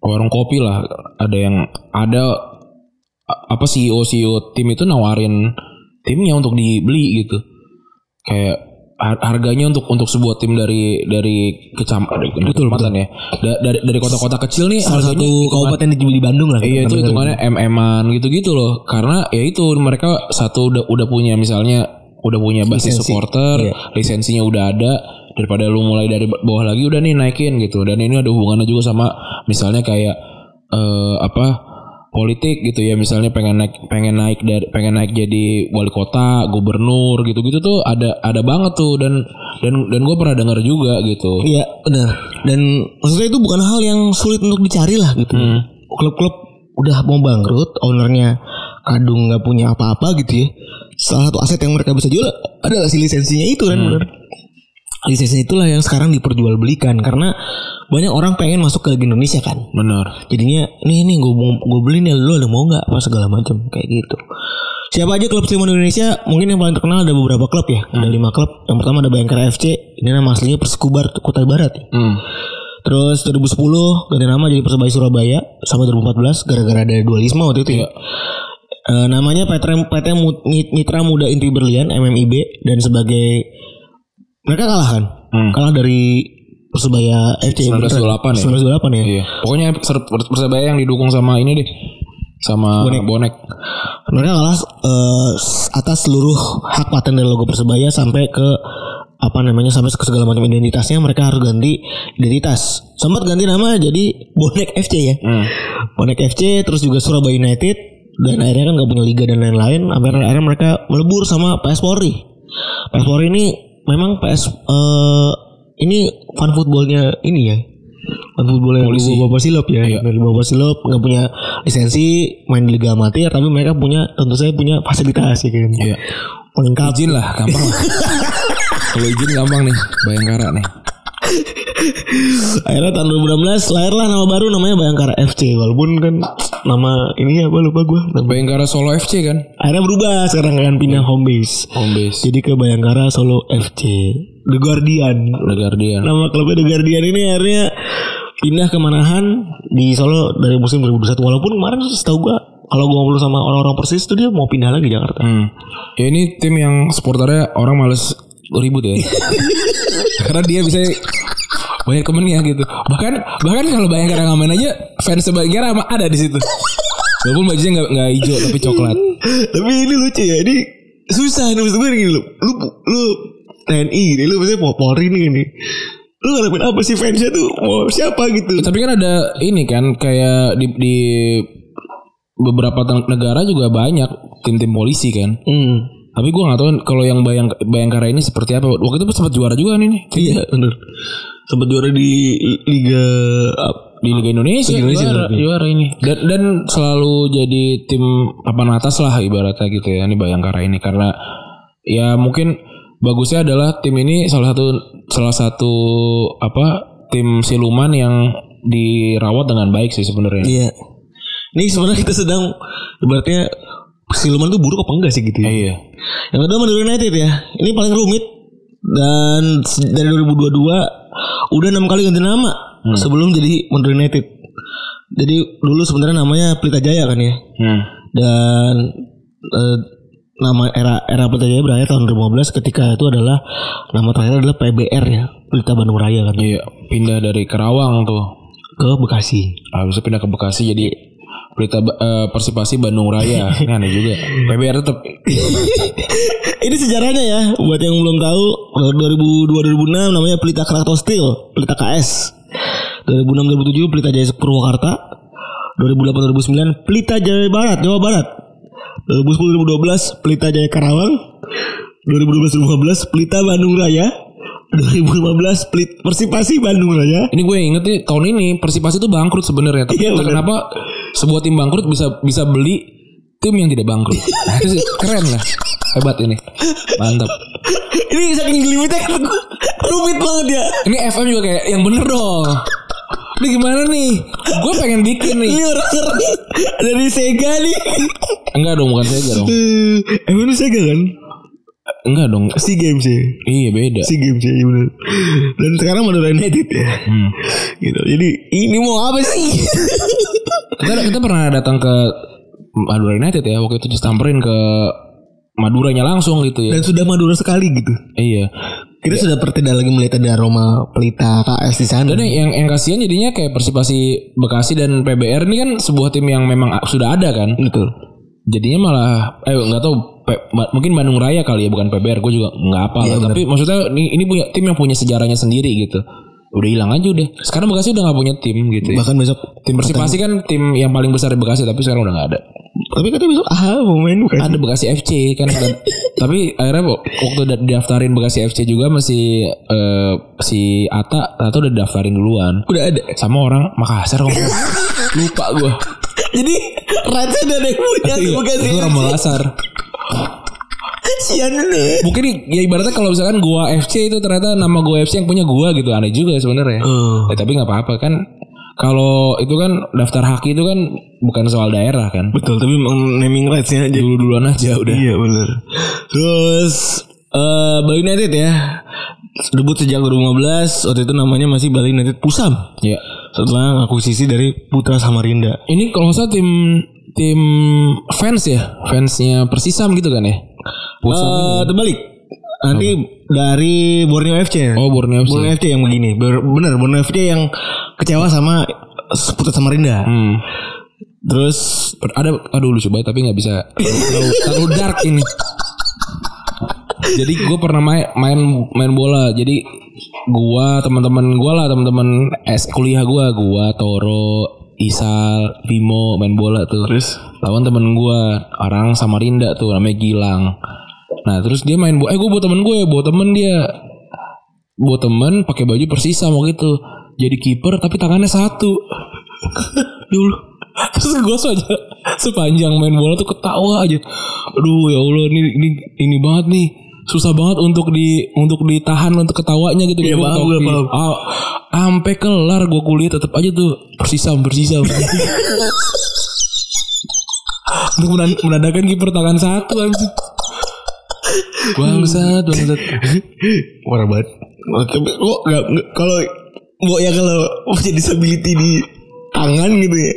warung kopi lah. Ada yang ada apa CEO CEO tim itu nawarin timnya untuk dibeli gitu. Kayak har- harganya untuk untuk sebuah tim dari dari kecam dari kecamatan ya. Da- dari dari kota-kota kecil nih Salah satu kabupaten di, di Bandung lah. Iya itu gitu. hitungannya MM-an gitu-gitu loh. Karena ya itu mereka satu udah udah punya misalnya udah punya basis Lisensi. supporter, Iya. lisensinya udah ada daripada lu mulai dari bawah lagi udah nih naikin gitu. Dan ini ada hubungannya juga sama misalnya kayak eh apa politik gitu ya misalnya pengen naik pengen naik dari pengen naik jadi wali kota gubernur gitu-gitu tuh ada ada banget tuh dan dan dan gue pernah dengar juga gitu Iya benar. Dan maksudnya itu bukan hal yang sulit untuk dicari lah gitu. Klub-klub udah mau bangkrut, ownernya kadung nggak punya apa-apa gitu ya. Salah satu aset yang mereka bisa jual adalah si lisensinya itu kan benar. Lisensi itulah yang sekarang diperjualbelikan karena banyak orang pengen masuk ke Liga Indonesia kan. benar Jadinya nih nih gue gue beli nih lu ada mau nggak apa segala macam kayak gitu. Siapa aja klub Sleman Indonesia mungkin yang paling terkenal ada beberapa klub ya. Ada lima klub. Yang pertama ada Bayangkara FC. Ini nama aslinya Persikubar Kota Barat. ya. hmm. Terus 2010 ganti nama jadi Persebaya Surabaya sama 2014 gara-gara ada dualisme waktu itu ya. Eh, namanya PT, PT Mitra Muda Inti Berlian MMIB dan sebagai mereka kalah kan? Hmm. Kalah dari Persebaya FC 1928 ya? 1928 ya. Iya. Pokoknya Persebaya yang didukung sama ini deh. Sama bonek. Mereka kalah eh, atas seluruh hak paten dari logo Persebaya sampai ke apa namanya sampai ke segala macam identitasnya mereka harus ganti identitas. Sempat ganti nama jadi Bonek FC ya. Hmm. Bonek FC terus juga Surabaya United dan akhirnya kan gak punya liga dan lain-lain. Akhirnya, akhirnya mereka melebur sama PS Polri. PS Polri ini memang PS eh, ini fan footballnya ini ya. Fan footballnya Polisi. Bapak Silop ya. Iya. Dari Silop nggak punya lisensi main di liga amatir tapi mereka punya tentu saja punya fasilitas ya kan. Iya. Lengkap. Izin lah, gampang lah. Kalau izin gampang nih, Bayangkara nih. Akhirnya tahun 2016 lahirlah nama baru namanya Bayangkara FC walaupun kan nama ini apa lupa gue. Bayangkara Solo FC kan? Akhirnya berubah sekarang kan pindah home base. Home base. Jadi ke Bayangkara Solo FC The Guardian The Guardian. Nama klubnya The Guardian ini akhirnya pindah ke Manahan di Solo dari musim 2021 walaupun kemarin setahu gua kalau gua ngobrol sama orang-orang Persis itu dia mau pindah lagi Jakarta. Hmm. Ya ini tim yang supporternya orang males ribut ya. Karena dia bisa banyak temennya gitu. Bahkan bahkan kalau Bayangkara nggak main aja fans Bayangkara sama ada di situ. Walaupun bajunya nggak nggak hijau tapi coklat. Tapi ini lucu ya, ini susah nih maksud gue gini lu. Lu lu TNI gitu, lu Pol- Polri nih gini. Lu ngarepin apa sih fansnya tuh? Mau siapa gitu? Tapi kan ada ini kan kayak di, di beberapa negara juga banyak tim-tim polisi kan. Hmm. Tapi gue nggak tahu kalau yang bayang Bayangkara ini seperti apa. Waktu itu sempat juara juga nih nih Iya bener. Sempat juara di Liga di Liga Indonesia, Liga Indonesia juara, berarti. juara ini. Dan dan selalu jadi tim papan atas lah ibaratnya gitu ya ini Bayangkara ini. Karena ya mungkin bagusnya adalah tim ini salah satu salah satu apa tim siluman yang dirawat dengan baik sih sebenarnya. Iya. Ini sebenarnya kita sedang Ibaratnya Siluman tuh buruk apa enggak sih gitu ya? Iya. Yang kedua Madura United ya. Ini paling rumit dan dari 2022 udah enam kali ganti nama sebelum jadi Madura United. Jadi dulu sebenarnya namanya Pelita Jaya kan ya. Hmm. Dan eh, nama era era Pelita Jaya berakhir tahun 2015 ketika itu adalah nama terakhir adalah PBR ya, Pelita Bandung Raya kan Iya, pindah dari Karawang tuh. ke Bekasi. Habis itu pindah ke Bekasi jadi Pelita eh, Persipasi Bandung Raya. Ini aneh juga. PBR tetap Ini sejarahnya ya buat yang belum tahu 2002 2006 namanya Pelita Krakatau Steel, Pelita KS. 2006 2007 Pelita Jaya Purwakarta. 2008 2009 Pelita Jaya Barat, Jawa Barat. 2010 2012 Pelita Jaya Karawang. 2012 2015 Pelita Bandung Raya. 2015 Pelit Persipasi Bandung Raya. Ini gue inget nih tahun ini Persipasi itu bangkrut sebenarnya. Tapi Iya, kenapa sebuah tim bangkrut bisa bisa beli tim yang tidak bangkrut. Nah, keren lah. Hebat ini. Mantap. Ini saking gelimitnya kan rumit banget ya. Ini FM juga kayak yang bener dong. Ini gimana nih? Gue pengen bikin nih. Ini orang-orang dari Sega nih. Enggak dong, bukan Sega dong. Emang ini Sega kan? Enggak dong. Si Games ya. Iya beda. Si Games ya, bener. Dan sekarang Madura United ya. Hmm. Gitu. Jadi ini mau apa sih? Kita kita pernah datang ke Madura United ya waktu itu disamperin ke Maduranya langsung gitu ya. Dan sudah Madura sekali gitu. Iya. Kita sudah per- tidak lagi melihat ada aroma pelita KS di sana. Dan yang yang kasihan jadinya kayak Persipasi Bekasi dan PBR ini kan sebuah tim yang memang sudah ada kan. Betul. Jadinya malah eh nggak tahu mungkin Bandung Raya kali ya bukan PBR gue juga nggak apa Iya, tapi maksudnya ini, ini punya tim yang punya sejarahnya sendiri gitu. Udah hilang aja udah. Sekarang Bekasi udah nggak punya tim gitu ya. Bahkan besok tim Persipasi kan tim yang paling besar di Bekasi tapi sekarang udah nggak ada. Tapi katanya besok ah mau main bukan? ada Bekasi FC kan. Tapi akhirnya kok waktu udah daftarin Bekasi FC juga masih eh, si Ata Ata udah daftarin duluan. Udah ada. sama orang Makassar kok. Lupa gue Jadi Raja udah ada yang punya tuh bukan sih? itu orang Makassar Sian nih. mungkin ya ibaratnya kalau misalkan gua FC itu ternyata nama gua FC yang punya gua gitu aneh juga sebenarnya Oh. Ya, tapi nggak apa-apa kan kalau itu kan daftar haki itu kan bukan soal daerah kan Betul, tapi naming rights-nya aja. dulu duluan aja udah Iya bener Terus eh Bali United ya Debut sejak 2015 Waktu itu namanya masih Bali United Pusam. Ya Setelah akuisisi dari Putra Samarinda. Ini kalau nggak salah tim tim fans ya? Fansnya Persisam gitu kan ya? Pusat Eh Terbalik. Nanti dari Borneo FC oh Borneo FC Borneo FC yang begini. Bener Borneo FC yang kecewa sama Putra Samarinda. Hmm. Terus ada aduh lucu banget tapi nggak bisa. Terlalu, terlalu dark ini jadi gue pernah main main main bola. Jadi gua teman-teman gua lah teman-teman es kuliah gua. Gua Toro Isal Bimo main bola tuh. Terus? lawan temen gua orang Samarinda tuh namanya Gilang. Nah terus dia main bola eh gue bawa temen gue bawa temen dia. Bawa temen pakai baju persisa mau gitu jadi kiper tapi tangannya satu. Dulu. Terus gue aja sepanjang main bola tuh ketawa aja. Aduh ya allah ini ini ini banget nih susah banget untuk di untuk ditahan untuk ketawanya gitu. Iya, Gua paham, gue paham. Ah, sampai kelar gue kuliah tetap aja tuh persisa persisa untuk menan- menandakan kiper tangan satu anjing. Bangsat bangsat. Parah banget. Kok nggak Kalau Mau ya kalau punya disability di tangan gitu ya.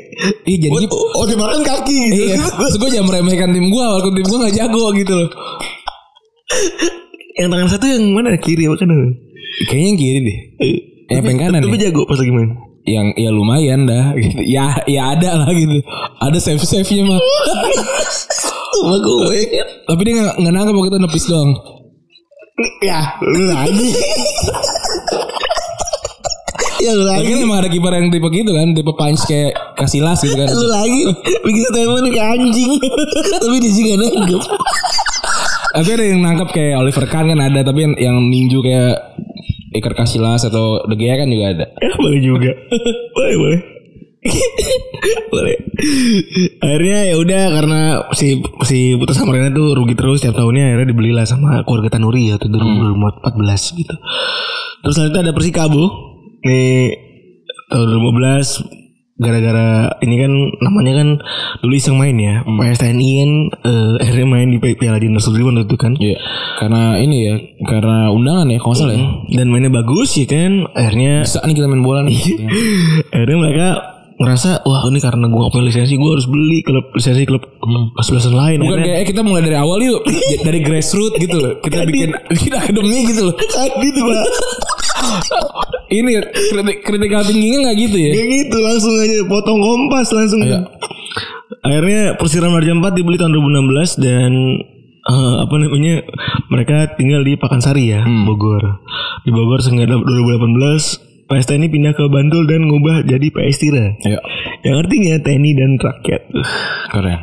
Ih jadi Oh, oh kaki gitu. Iya, Terus gue jangan meremehkan tim gue Walaupun tim gue gak jago gitu loh yang tangan satu yang mana kiri apa kanan? Kayaknya yang kiri deh Yang Tapi- pengen kanan Tapi ya jago pas lagi main. Yang ya lumayan dah gitu. Ya ya ada lah gitu Ada save-save-nya mah Sama gue. Tapi dia gak, gak nangkep waktu itu nepis doang Ya, lu lagi. ya lu Lagi lagi. emang ada kiper yang tipe gitu kan Tipe punch kayak Kasilas gitu kan Lu lagi bikin statement kayak anjing. Tapi di sini gak nangkep. Tapi ada yang nangkep kayak Oliver Kahn kan ada Tapi yang, yang ninju kayak Iker Casillas atau De Gea kan juga ada Ya boleh juga. boleh boleh. boleh. Akhirnya ya udah karena si si Putra Samarinda tuh rugi terus tiap tahunnya akhirnya dibelilah sama keluarga Tanuri ya tuh 2014 gitu. Terus selanjutnya ada Persikabo. Nih tahun 2015 gara-gara ini kan namanya kan dulu iseng main ya. PSTNI kan eh, akhirnya main di Piala Dinas Sudirman itu kan. Iya Karena ini ya Karena undangan ya Kalau nggak salah ya Dan mainnya bagus ya kan. Akhirnya Bisa nih kita main bola nih akhirnya mereka ngerasa wah ini karena gue gak punya lisensi gue harus beli klub lisensi klub kesebelasan lain. Bukan Akhirnya- kayak kita mulai dari awal yuk Dari grassroots gitu loh. Kita bikin Bikin akademi gitu loh. Gitu pak. Ini kritik, kritikal tingginya gak gitu ya? Kayak gitu langsung aja potong kompas langsung. Iya. Akhirnya Persiram Raja 4 dibeli tahun 2016 Dan eh, apa namanya mereka tinggal di Pakansari ya Bogor. Di Bogor sehingga 2018 PS TNI pindah ke Bantul dan ngubah jadi PS Tira. Ayo yang artinya TNI dan rakyat? Keren.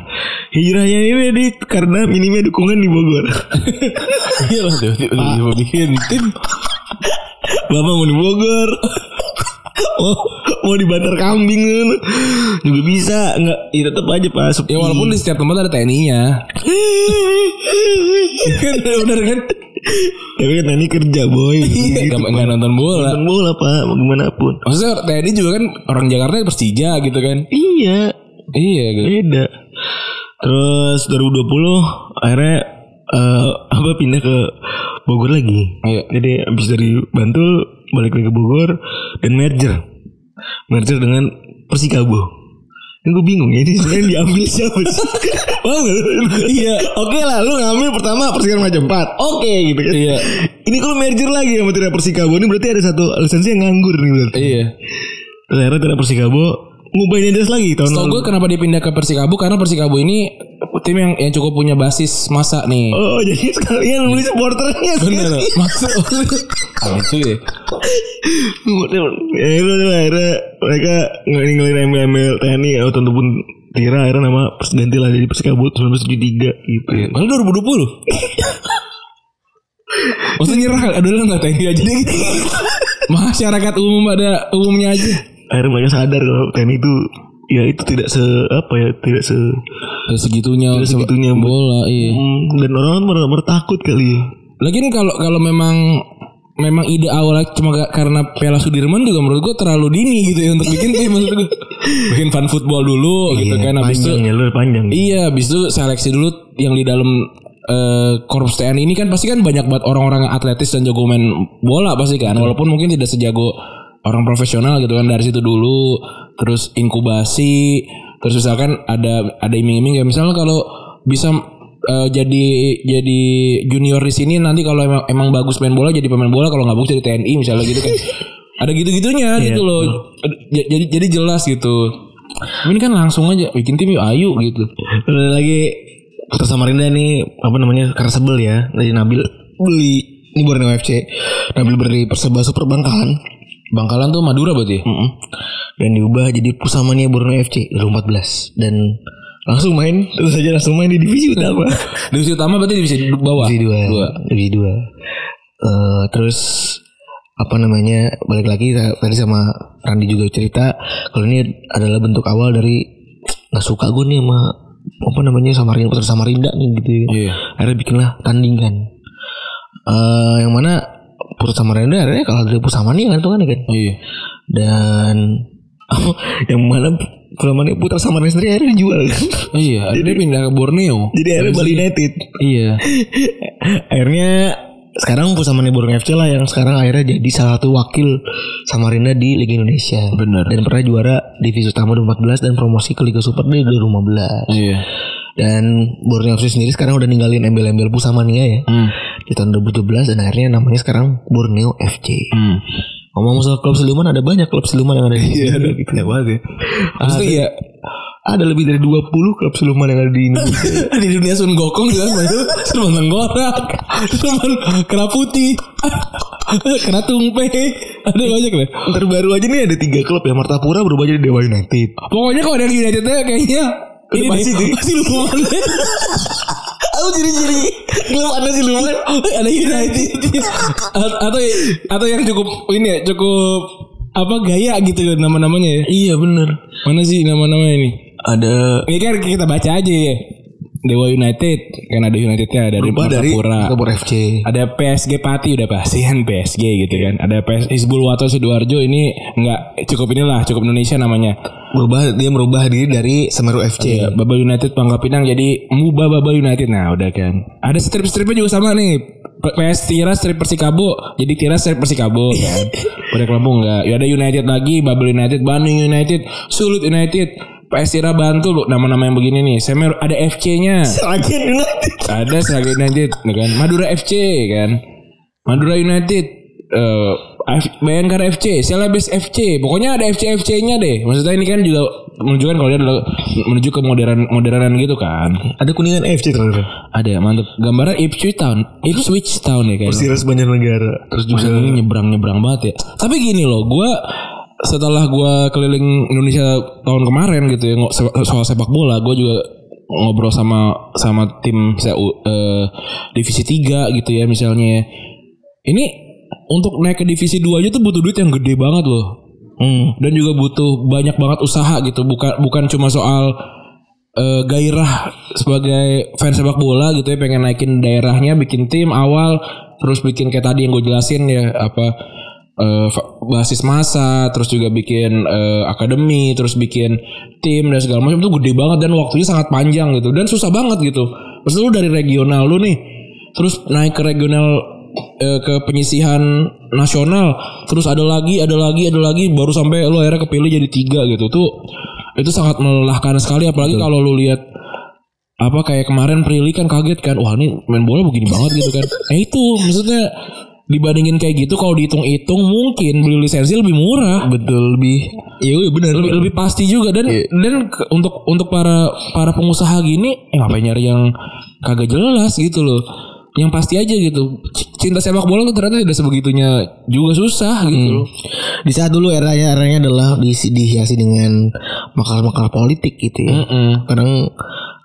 Hijrahnya ini di, karena minimnya dukungan di Bogor. Iya lah tiba-tiba bikin tim Bapak mau di Bogor. Mau, mau di Bantar Kambing kan? Juga bisa. Nggak ya tetap aja pak. Sepi. Ya walaupun di setiap tempat ada TNI-nya Kan? Bener kan tapi kan TNI kerja boy. Gak, gak nonton bola. Nonton bola pak. Gimana pun. Maksudnya TNI juga kan Orang Jakarta Persija gitu kan? Iya. Iya gitu. Beda. Terus 2020 akhirnya eh, apa pindah ke Bogor lagi. Iya. jadi abis dari Bantul balik lagi ke Bogor dan merger. Merger dengan Persikabo ini gue bingung ya ini sebenarnya diambil siapa sih? Paham gak? Iya. Oke lah Lu ngambil pertama Persikabo Raja 4 Oke gitu kan? Iya. Ini kalau merger lagi sama Tidak Persikabo? Ini berarti ada satu lisensi yang nganggur nih berarti. Iya. Terus akhirnya Tidak Persikabo Ngubahin address lagi tahun Tau lalu. gue kenapa dia pindah ke Persikabo? Karena Persikabo ini Tim yang, yang cukup punya basis masa nih. Oh jadi sekalian beli supporternya Bener Maksud Lucu ya Ya itu adalah akhirnya mereka ngelin ML TNI ataupun pun Tira akhirnya nama ganti lah jadi Persikabo 1973 gitu. Ya. Malah 2020 Maksudnya nyerah Aduh lah gak TNI aja. Deh Masyarakat umum ada umumnya aja. Akhirnya mereka sadar kalau TNI itu ya itu tidak se apa ya tidak se Ya, segitunya tidak segitunya bola iya. Hmm, dan orang orang merasa takut kali ya. Lagian kalau kalau memang memang ide awalnya cuma gak karena Piala Sudirman juga menurut gue terlalu dini gitu ya untuk bikin tim maksud gue. Bikin fun football dulu gitu kan habis itu ya lu panjang. Iya, habis itu seleksi dulu yang di dalam eh, korps TNI ini kan pasti kan banyak banget orang-orang atletis dan jago main bola pasti kan. Walaupun mungkin tidak sejago orang profesional gitu kan dari situ dulu. Terus inkubasi, terus misalkan ada ada iming-iming ya misalnya kalau bisa eh, jadi jadi junior di sini nanti kalau emang emang bagus main bola jadi pemain bola kalau nggak bagus jadi TNI misalnya gitu kan. ada gitu-gitunya gitu loh. Jadi jadi jelas gitu. Ini kan langsung aja bikin tim yuk ayo gitu. Lagi Putra Samarinda nih apa namanya karena sebel ya dari Nabil beli ini Borneo FC Nabil beri Perseba Super Bangkalan Bangkalan tuh Madura berarti. Mm-mm. dan diubah jadi Pusamania Borneo FC 2014 dan langsung main terus saja langsung main di divisi utama Divisi utama berarti divisi bawah. divisi dua, Dua. divisi dua Eh, terus apa namanya balik lagi ta- tadi sama Randi juga cerita kalau ini adalah bentuk awal dari nggak suka gue nih sama apa namanya Samarinda Putra Samarinda nih gitu ya. Iya. akhirnya bikinlah tandingan eh yang mana Putra Samarinda akhirnya kalau dari Pusamania kan itu kan kan Iya. dan yang mana Pusamania Putra Samarinda sendiri akhirnya dijual kan Iya, dia pindah ke Borneo. jadi akhirnya Bali United Iya. akhirnya sekarang Pusama Borneo FC lah yang sekarang akhirnya jadi salah satu wakil Samarinda di Liga Indonesia. Bener. Dan pernah juara divisi utama 2014 dan promosi ke Liga Super di 2015. Iya. Dan Borneo FC sendiri sekarang udah ninggalin embel-embel Pusamania ya. Hmm. Di tahun 2017 dan akhirnya namanya sekarang Borneo FC. Hmm. Ngomong soal klub siluman ada banyak klub siluman yang ada di Iya, ada gitu ya banget ya. Maksudnya ya Ada lebih dari 20 klub siluman yang ada di Indonesia. di dunia Sun Gokong juga itu Sulman Tenggorak, Sulman Kera Putih, Kera Tumpe, ada banyak deh. Terbaru aja nih ada tiga klub ya Martapura berubah jadi Dewa United. Pokoknya kalau ada yang Unitednya kayaknya ini pasti pasti lumayan Aku ciri-ciri klub ada siluman. ada United atau atau yang cukup ini ya cukup apa gaya gitu loh nama-namanya ya. Iya bener. Mana sih nama-namanya ini? Ada Ini kan kita baca aja ya. Dewa United kan ada Unitednya dari berubah dari Martapura. FC. Ada PSG Pati udah pasti kan PSG gitu kan. Ada PS Hizbul Wato Sidoarjo ini nggak cukup inilah cukup Indonesia namanya. Berubah dia merubah diri dari Semeru FC. Ya, Baba United Pangkal Pinang jadi Muba Baba United. Nah udah kan. Ada strip-stripnya juga sama nih. PS Tira strip Persikabo jadi Tira strip Persikabo kan. Udah Lampung enggak. Ya ada United lagi, Babel United, Bandung United, Sulut United, PS Tira Bantu loh nama-nama yang begini nih. Semeru ada FC-nya. Seragen United. ada Seragen United kan Madura FC kan Madura United eh Bayangkara FC Celebes FC pokoknya ada FC FC nya deh maksudnya ini kan juga menunjukkan kalau dia adalah menuju ke modern modernan gitu kan Ada kuningan FC terakhir. ada mantep gambarnya Ipswich Town Ipswich Town ya kan Persiras Banjarnegara. Terus juga Buset, ini nyebrang nyebrang banget ya tapi gini loh gue setelah gue keliling Indonesia tahun kemarin gitu ya soal sepak bola gue juga ngobrol sama sama tim saya eh, divisi 3 gitu ya misalnya ya. ini untuk naik ke divisi 2 aja tuh butuh duit yang gede banget loh Hmm. dan juga butuh banyak banget usaha gitu bukan bukan cuma soal eh, gairah sebagai fans sepak bola gitu ya pengen naikin daerahnya bikin tim awal terus bikin kayak tadi yang gue jelasin ya apa eh, fa- basis masa terus juga bikin eh, akademi terus bikin tim dan segala macam itu gede banget dan waktunya sangat panjang gitu. Dan susah banget gitu. Terus lu dari regional lu nih terus naik ke regional eh, ke penyisihan nasional terus ada lagi ada lagi ada lagi baru sampai lu akhirnya kepilih jadi tiga gitu. Tuh itu sangat melelahkan sekali apalagi kalau lu lihat apa kayak kemarin Prilly kan kaget kan wah ini main bola begini banget gitu kan. Nah itu maksudnya dibandingin kayak gitu kalau dihitung-hitung mungkin beli lisensi lebih murah Betul lebih. Iya benar. lebih, lebih pasti juga dan dan ke- untuk untuk para para pengusaha gini eh, ngapain nyari yang kagak jelas gitu loh yang pasti aja gitu cinta sepak bola tuh ternyata tidak sebegitunya juga susah gitu loh Di saat dulu eranya eranya adalah diisi, dihiasi dengan makar-makar politik gitu ya. Mm-mm. Kadang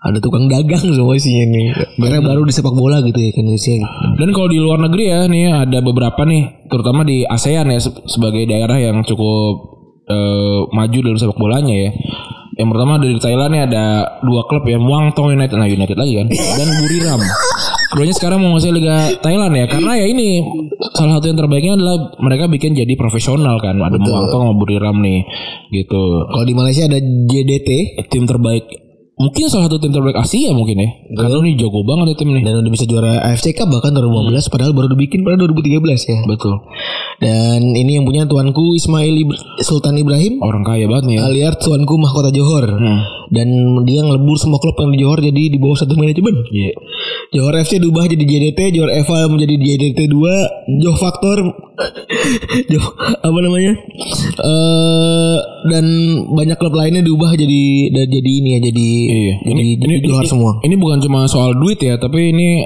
ada tukang dagang semua isinya nih. Karena baru di sepak bola gitu ya kan isinya. Dan kalau di luar negeri ya nih ada beberapa nih terutama di ASEAN ya se- sebagai daerah yang cukup eh, maju dalam sepak bolanya ya. Yang pertama dari Thailand nih ada dua klub ya Muang Thong United nah United lagi kan dan Buriram. Keduanya sekarang mau ngasih Liga Thailand ya karena ya ini salah satu yang terbaiknya adalah mereka bikin jadi profesional kan ada Muang Thong sama Buriram nih gitu. Kalau di Malaysia ada JDT Tim terbaik mungkin salah satu tim terbaik Asia mungkin ya. Karena ini jago banget ya tim nih. dan udah bisa juara AFC Cup bahkan 2015 padahal baru dibikin pada 2013 ya. Betul. Dan ini yang punya tuanku Ismail Ibr- Sultan Ibrahim Orang kaya banget nih ya. alias tuanku mahkota Johor. Hmm. Dan dia ngelebur semua klub yang di Johor jadi di bawah satu manajemen. Iya. Johor FC diubah jadi JDT, Johor Eva menjadi JDT 2, Johor Factor Johor apa namanya? Eh dan banyak klub lainnya diubah jadi jadi ini ya jadi Iya. jadi, jadi Johor semua. Ini bukan cuma soal duit ya, tapi ini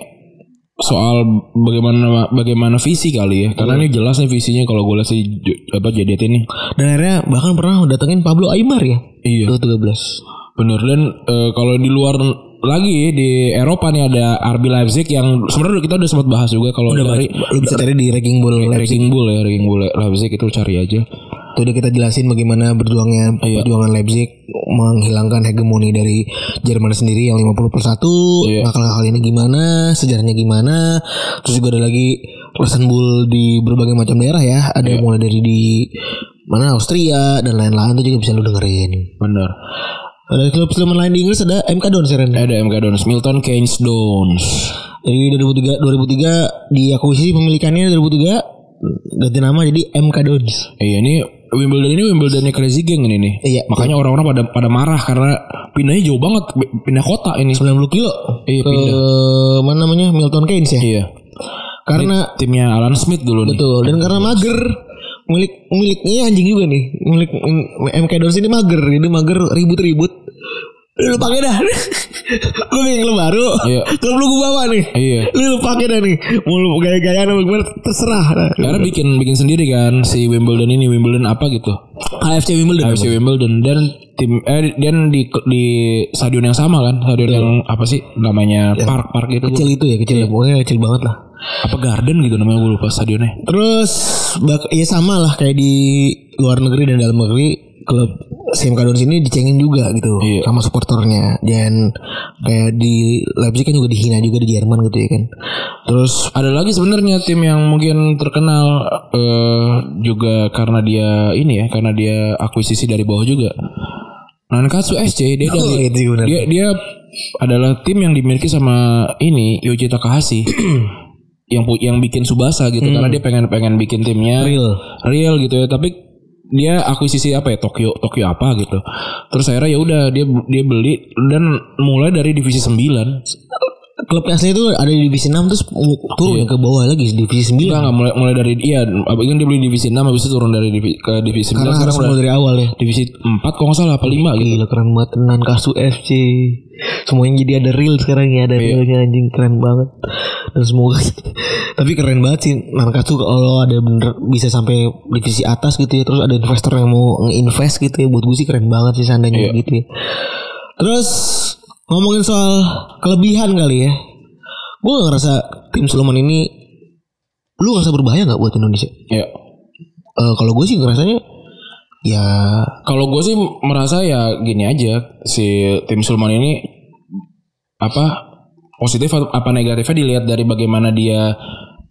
soal bagaimana bagaimana visi kali ya. Karena ini jelas nih visinya kalau gue lihat si apa JDT ini. Dan akhirnya bahkan pernah datengin Pablo Aymar ya. Iya. 2013. Bener dan eh, kalau di luar lagi di Eropa nih ada RB Leipzig yang sebenarnya kita udah sempat bahas juga kalau dari Lu bisa cari di Ranking Ball Leipzig. Ranking Bull ya, Ranking Bull Leipzig itu cari aja. Itu udah kita jelasin bagaimana berjuangnya Iya. perjuangan Leipzig menghilangkan hegemoni dari Jerman sendiri yang 50 per 1. Iya. Ngakal-ngakal ini gimana, sejarahnya gimana. Terus juga ada lagi lesson bull di berbagai macam daerah ya. Ada Iya. mulai dari di mana Austria dan lain-lain itu juga bisa lu dengerin. Bener. Ada klub Sleman lain di Inggris ada MK Dons ya Ren? Ada MK Dons, Milton Keynes Dons. Jadi 2003 2003 diakuisisi pemilikannya 2003 ganti nama jadi MK Dons. Iya ini Wimbledon ini Wimbledonnya Crazy Gang ini nih. Iya, Makanya orang-orang pada pada marah karena pindahnya jauh banget, pindah kota ini. 90 kilo Iya, ke pindah. mana namanya Milton Keynes ya. Iya. Karena Timnya Alan Smith dulu nih. betul dan karena mager milik miliknya anjing juga nih. Milik MK Dons ini mager, jadi mager ribut-ribut. Lu pakai dah. lu bikin klub baru. Iya. Klub lu gue bawa nih. Iya. Lu pakai dah nih. Mau lu gaya-gayaan apa gimana terserah. Karena bikin bikin sendiri kan si Wimbledon ini Wimbledon apa gitu. AFC Wimbledon. AFC Wimbledon dan tim eh dan di di stadion yang sama kan, stadion yang apa sih namanya park park gitu. Kecil itu ya, kecil. Pokoknya kecil banget lah. Apa Garden gitu namanya gue lupa stadionnya. Terus bak ya sama lah kayak di luar negeri dan dalam negeri klub CMK Dons ini dicengin juga gitu Iya. sama supporternya dan kayak di Leipzig kan juga dihina juga di Jerman gitu ya kan. Terus Ada lagi sebenarnya tim yang mungkin terkenal eh juga karena dia ini ya, karena dia akuisisi dari bawah juga. Nankatsu SC dia Oh, dari dia dia adalah tim yang dimiliki sama ini Yoji Takahashi. yang yang bikin Subasa gitu karena dia pengen pengen bikin timnya Hmm. Real. real gitu ya tapi dia akuisisi apa ya Tokyo Tokyo apa gitu terus akhirnya ya udah dia dia beli dan mulai dari divisi 9 klub asli itu ada di divisi 6 terus turun ke bawah lagi divisi 9. Enggak enggak mulai mulai dari iya itu dia beli divisi 6 habis itu turun dari divi- ke divisi 9 Karena sekarang mulai dari awal ya. divisi 4 kalau nggak salah apa 5 gitu. Gila keren banget tenan Kasu FC. Semuanya jadi ada real sekarang ya, ada Iya. realnya anjing keren banget. Dan semoga tapi keren banget sih Nankatsu kalau ada bener bisa sampai divisi atas gitu ya terus ada investor yang mau nge-invest gitu ya buat gue sih keren banget sih seandainya Iya. gitu ya. Terus ngomongin soal kelebihan kali ya. Gue ngerasa tim Sulaiman ini lu ngerasa berbahaya nggak buat Indonesia? Ya. Eh, kalau gue sih ngerasanya ya Kalau gue sih merasa ya gini aja si tim Sulman ini apa positif atau apa negatifnya dilihat dari bagaimana dia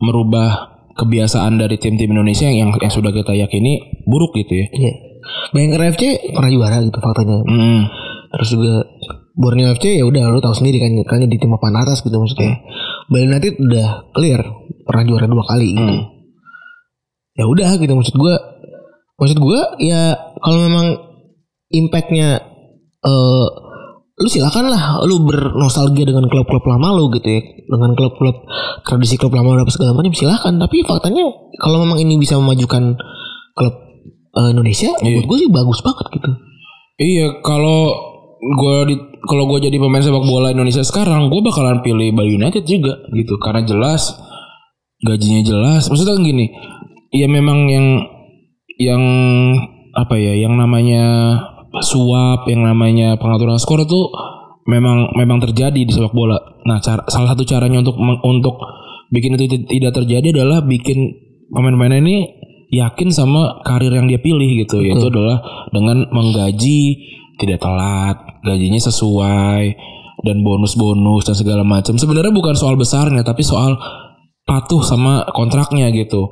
merubah kebiasaan dari tim-tim Indonesia yang yang sudah kita yakini buruk gitu ya. Iya. Bayangkara FC pernah juara gitu faktanya. Hmm. Terus juga Borneo FC ya udah lu tahu sendiri kan kan di tim papan atas gitu maksudnya. Bali United udah clear pernah juara dua kali gitu. Hmm. Ya udah gitu maksud gua. Maksud gua ya kalau memang impactnya eh lu silakan lah lu bernostalgia dengan klub-klub lama lu gitu ya dengan klub-klub tradisi klub lama apa segala macam silakan tapi faktanya kalau memang ini bisa memajukan klub eh, Indonesia Iya. buat gue sih bagus banget gitu Iya, kalau gua di kalau gua jadi pemain sepak bola Indonesia sekarang, gua bakalan pilih Bali United juga gitu karena jelas gajinya jelas. Maksudnya kan gini, ya memang yang yang apa ya, yang namanya suap, yang namanya pengaturan skor itu memang memang terjadi di sepak bola. Nah, cara, salah satu caranya untuk untuk bikin itu ti- tidak terjadi adalah bikin pemain-pemain ini yakin sama karir yang dia pilih gitu, yaitu adalah dengan menggaji tidak telat, gajinya sesuai dan bonus-bonus dan segala macam. Sebenarnya bukan soal besarnya, tapi soal patuh sama kontraknya gitu.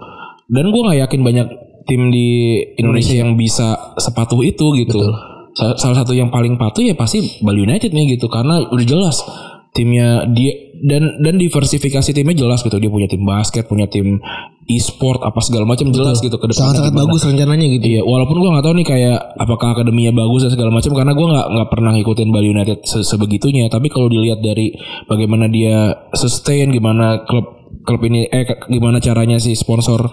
Dan gue nggak yakin banyak tim di Indonesia yang bisa sepatuh itu gitu. Sa- Salah satu yang paling patuh ya pasti Bali United nih gitu karena udah jelas timnya dia dan dan diversifikasi timnya jelas gitu dia punya tim basket punya tim e-sport apa segala macam jelas gitu ke depannya sangat-sangat gimana. bagus rencananya gitu Iya, walaupun gua nggak tahu nih kayak apakah akademinya bagus dan segala macam karena gua nggak nggak pernah ngikutin Bali United se- sebegitunya. Tapi kalau dilihat dari bagaimana dia sustain, gimana klub klub ini eh gimana caranya si sponsor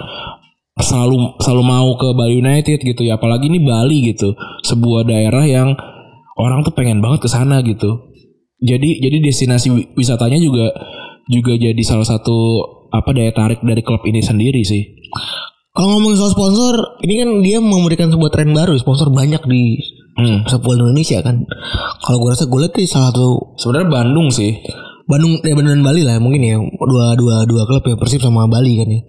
selalu selalu mau ke Bali United gitu ya. Apalagi ini Bali gitu, sebuah daerah yang orang tuh pengen banget ke sana gitu. Jadi jadi destinasi wi- wisatanya juga juga jadi salah satu apa daya tarik dari klub ini sendiri sih. kalau ngomongin soal sponsor ini kan dia memberikan sebuah tren baru sponsor banyak di Hmm. sepak bola Indonesia kan kalau gue rasa gue lihat sih salah satu Sebenarnya Bandung sih. Bandung ya Bandung dan Bali lah mungkin ya dua dua dua klub ya Persib sama Bali kan ya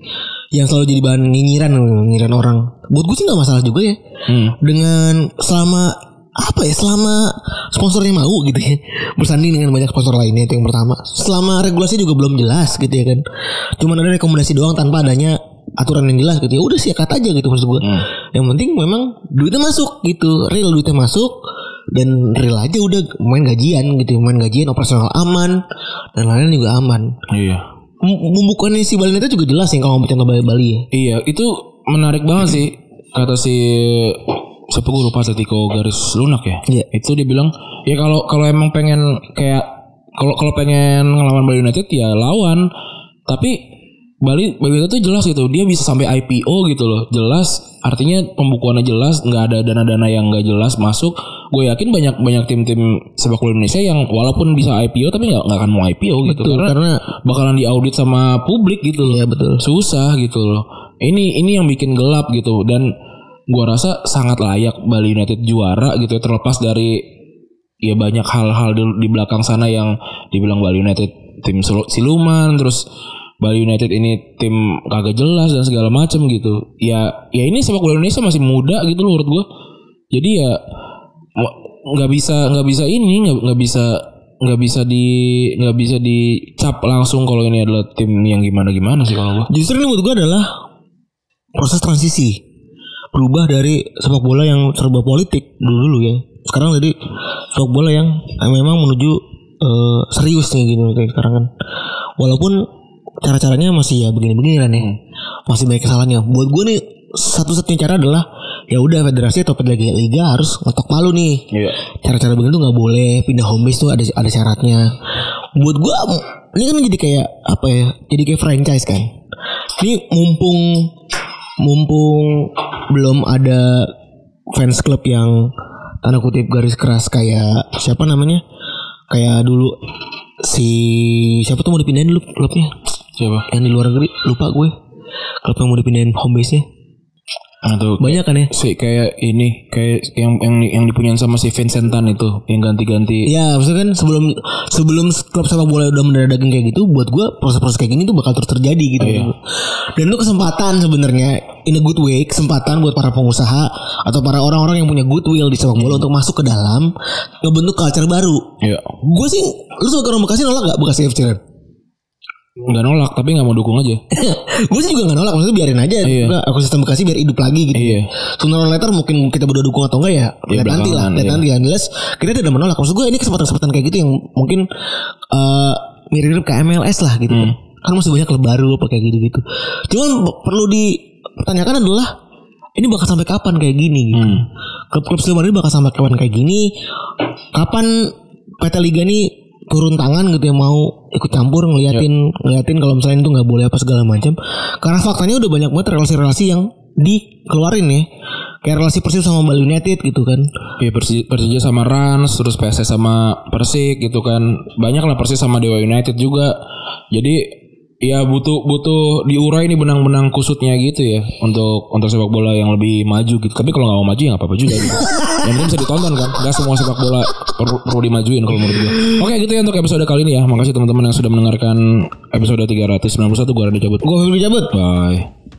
yang selalu jadi bahan nyinyiran nyinyiran orang buat gue sih nggak masalah juga ya Hmm. dengan selama apa ya selama sponsornya mau gitu ya. Bersanding dengan banyak sponsor lainnya itu yang pertama. Selama regulasi juga belum jelas gitu ya kan. Cuman ada rekomendasi doang tanpa adanya aturan yang jelas gitu ya. Udah sikat aja gitu maksud gue Hmm. yang penting memang duitnya masuk gitu. Real duitnya masuk dan real aja udah main gajian gitu main gajian operasional aman dan lain-lain juga aman. Iya. M- pembukaannya si Bali United juga jelas ya kalau ngomongin tentang Bali Bali ya. Iya, itu menarik banget sih kata si siapa gue lupa Atletico garis lunak ya. Iya. Itu dia bilang ya kalau kalau emang pengen kayak kalau kalau pengen ngelawan Bali United ya lawan. Tapi Bali Bali United tuh jelas gitu, dia bisa sampai IPO gitu loh. Jelas artinya pembukuannya jelas, nggak ada dana-dana yang nggak jelas masuk. Gue yakin banyak banyak tim-tim sepak bola Indonesia yang walaupun bisa IPO tapi nggak nggak akan mau IPO gitu Betul, karena, karena bakalan diaudit sama publik gitu loh ya betul susah gitu loh. Ini ini yang bikin gelap gitu dan gua rasa sangat layak Bali United juara gitu ya terlepas dari ya banyak hal-hal di, di belakang sana yang dibilang Bali United tim siluman terus Bali United ini tim kagak jelas dan segala macam gitu. Ya ya ini sepak bola Indonesia masih muda gitu loh menurut gua. Jadi ya nggak bisa nggak bisa ini nggak nggak bisa nggak bisa di nggak bisa dicap langsung kalau ini adalah tim yang gimana gimana sih kalau gua. Justru ini menurut gue adalah proses transisi berubah dari sepak bola yang serba politik dulu dulu ya. Sekarang jadi sepak bola yang eh, memang menuju eh, serius nih gini kayak sekarang kan. Walaupun cara-caranya masih ya begini-begini kan ya. Masih banyak kesalahannya. Buat gue nih satu-satunya cara adalah ya udah federasi atau liga liga harus ngetok palu nih. Iya. Cara-cara begini tuh nggak boleh pindah home base tuh ada ada syaratnya. Buat gua ini kan jadi kayak apa ya? Jadi kayak franchise kan. Ini mumpung mumpung belum ada fans club yang tanda kutip garis keras kayak siapa namanya? Kayak dulu si siapa tuh mau dipindahin dulu klubnya? Siapa? Yang di luar negeri lupa gue. Klub yang mau dipindahin home base-nya. Atau Banyak kan ya? si kayak ini kayak yang yang yang dipunyain sama si Vincentan itu yang ganti-ganti. Ya maksudnya kan sebelum sebelum klub sepak bola udah mendadak daging kayak gitu, buat gue proses-proses kayak gini tuh bakal terus terjadi gitu. Iya. Dan itu kesempatan sebenarnya in a good way, kesempatan buat para pengusaha atau para orang-orang yang punya goodwill di sepak bola untuk masuk ke dalam ngebentuk culture baru. Iya. Gue sih, lu sebagai orang Bekasi nolak gak Bekasi FC? Nggak nolak tapi nggak mau dukung aja. gue sih juga gak nolak, maksudnya biarin aja. Iya. Udah, ekosistem Bekasi biar hidup lagi gitu. Iya. Sooner or later mungkin kita berdua dukung atau enggak ya Iya, lihat nanti lah lihat iya. nanti lah jelas kita tidak menolak maksud gue ini kesempatan-kesempatan kayak gitu yang mungkin eh mirip-mirip kayak MLS lah gitu kan Hmm. kan masih banyak klub baru apa kayak gitu-gitu cuman perlu dipertanyakan adalah ini bakal sampai kapan kayak gini? Gitu Hmm. klub-klub siluman ini bakal sampai kapan kayak gini? Kapan PT Liga ini turun tangan gitu ya mau ikut campur ngeliatin ngeliatin kalau misalnya itu nggak boleh apa segala macam. Karena faktanya udah banyak banget relasi-relasi yang dikeluarin ya. Kayak relasi Persib sama Bali United gitu kan. Iya Persija, Persija sama Rans terus PSS sama Persik gitu kan. Banyak lah Persis sama Dewa United juga. Jadi ya butuh butuh diurai nih benang-benang kusutnya gitu ya untuk untuk sepak bola yang lebih maju gitu. Tapi kalau nggak mau maju ya nggak apa-apa juga gitu. Yang penting bisa ditonton kan. Nggak semua sepak bola perlu, perlu dimajuin kalau menurut gue oke gitu ya untuk episode kali ini ya. Makasih teman-teman yang sudah mendengarkan episode 391 gue Randy cabut. Gue Febri cabut. Bye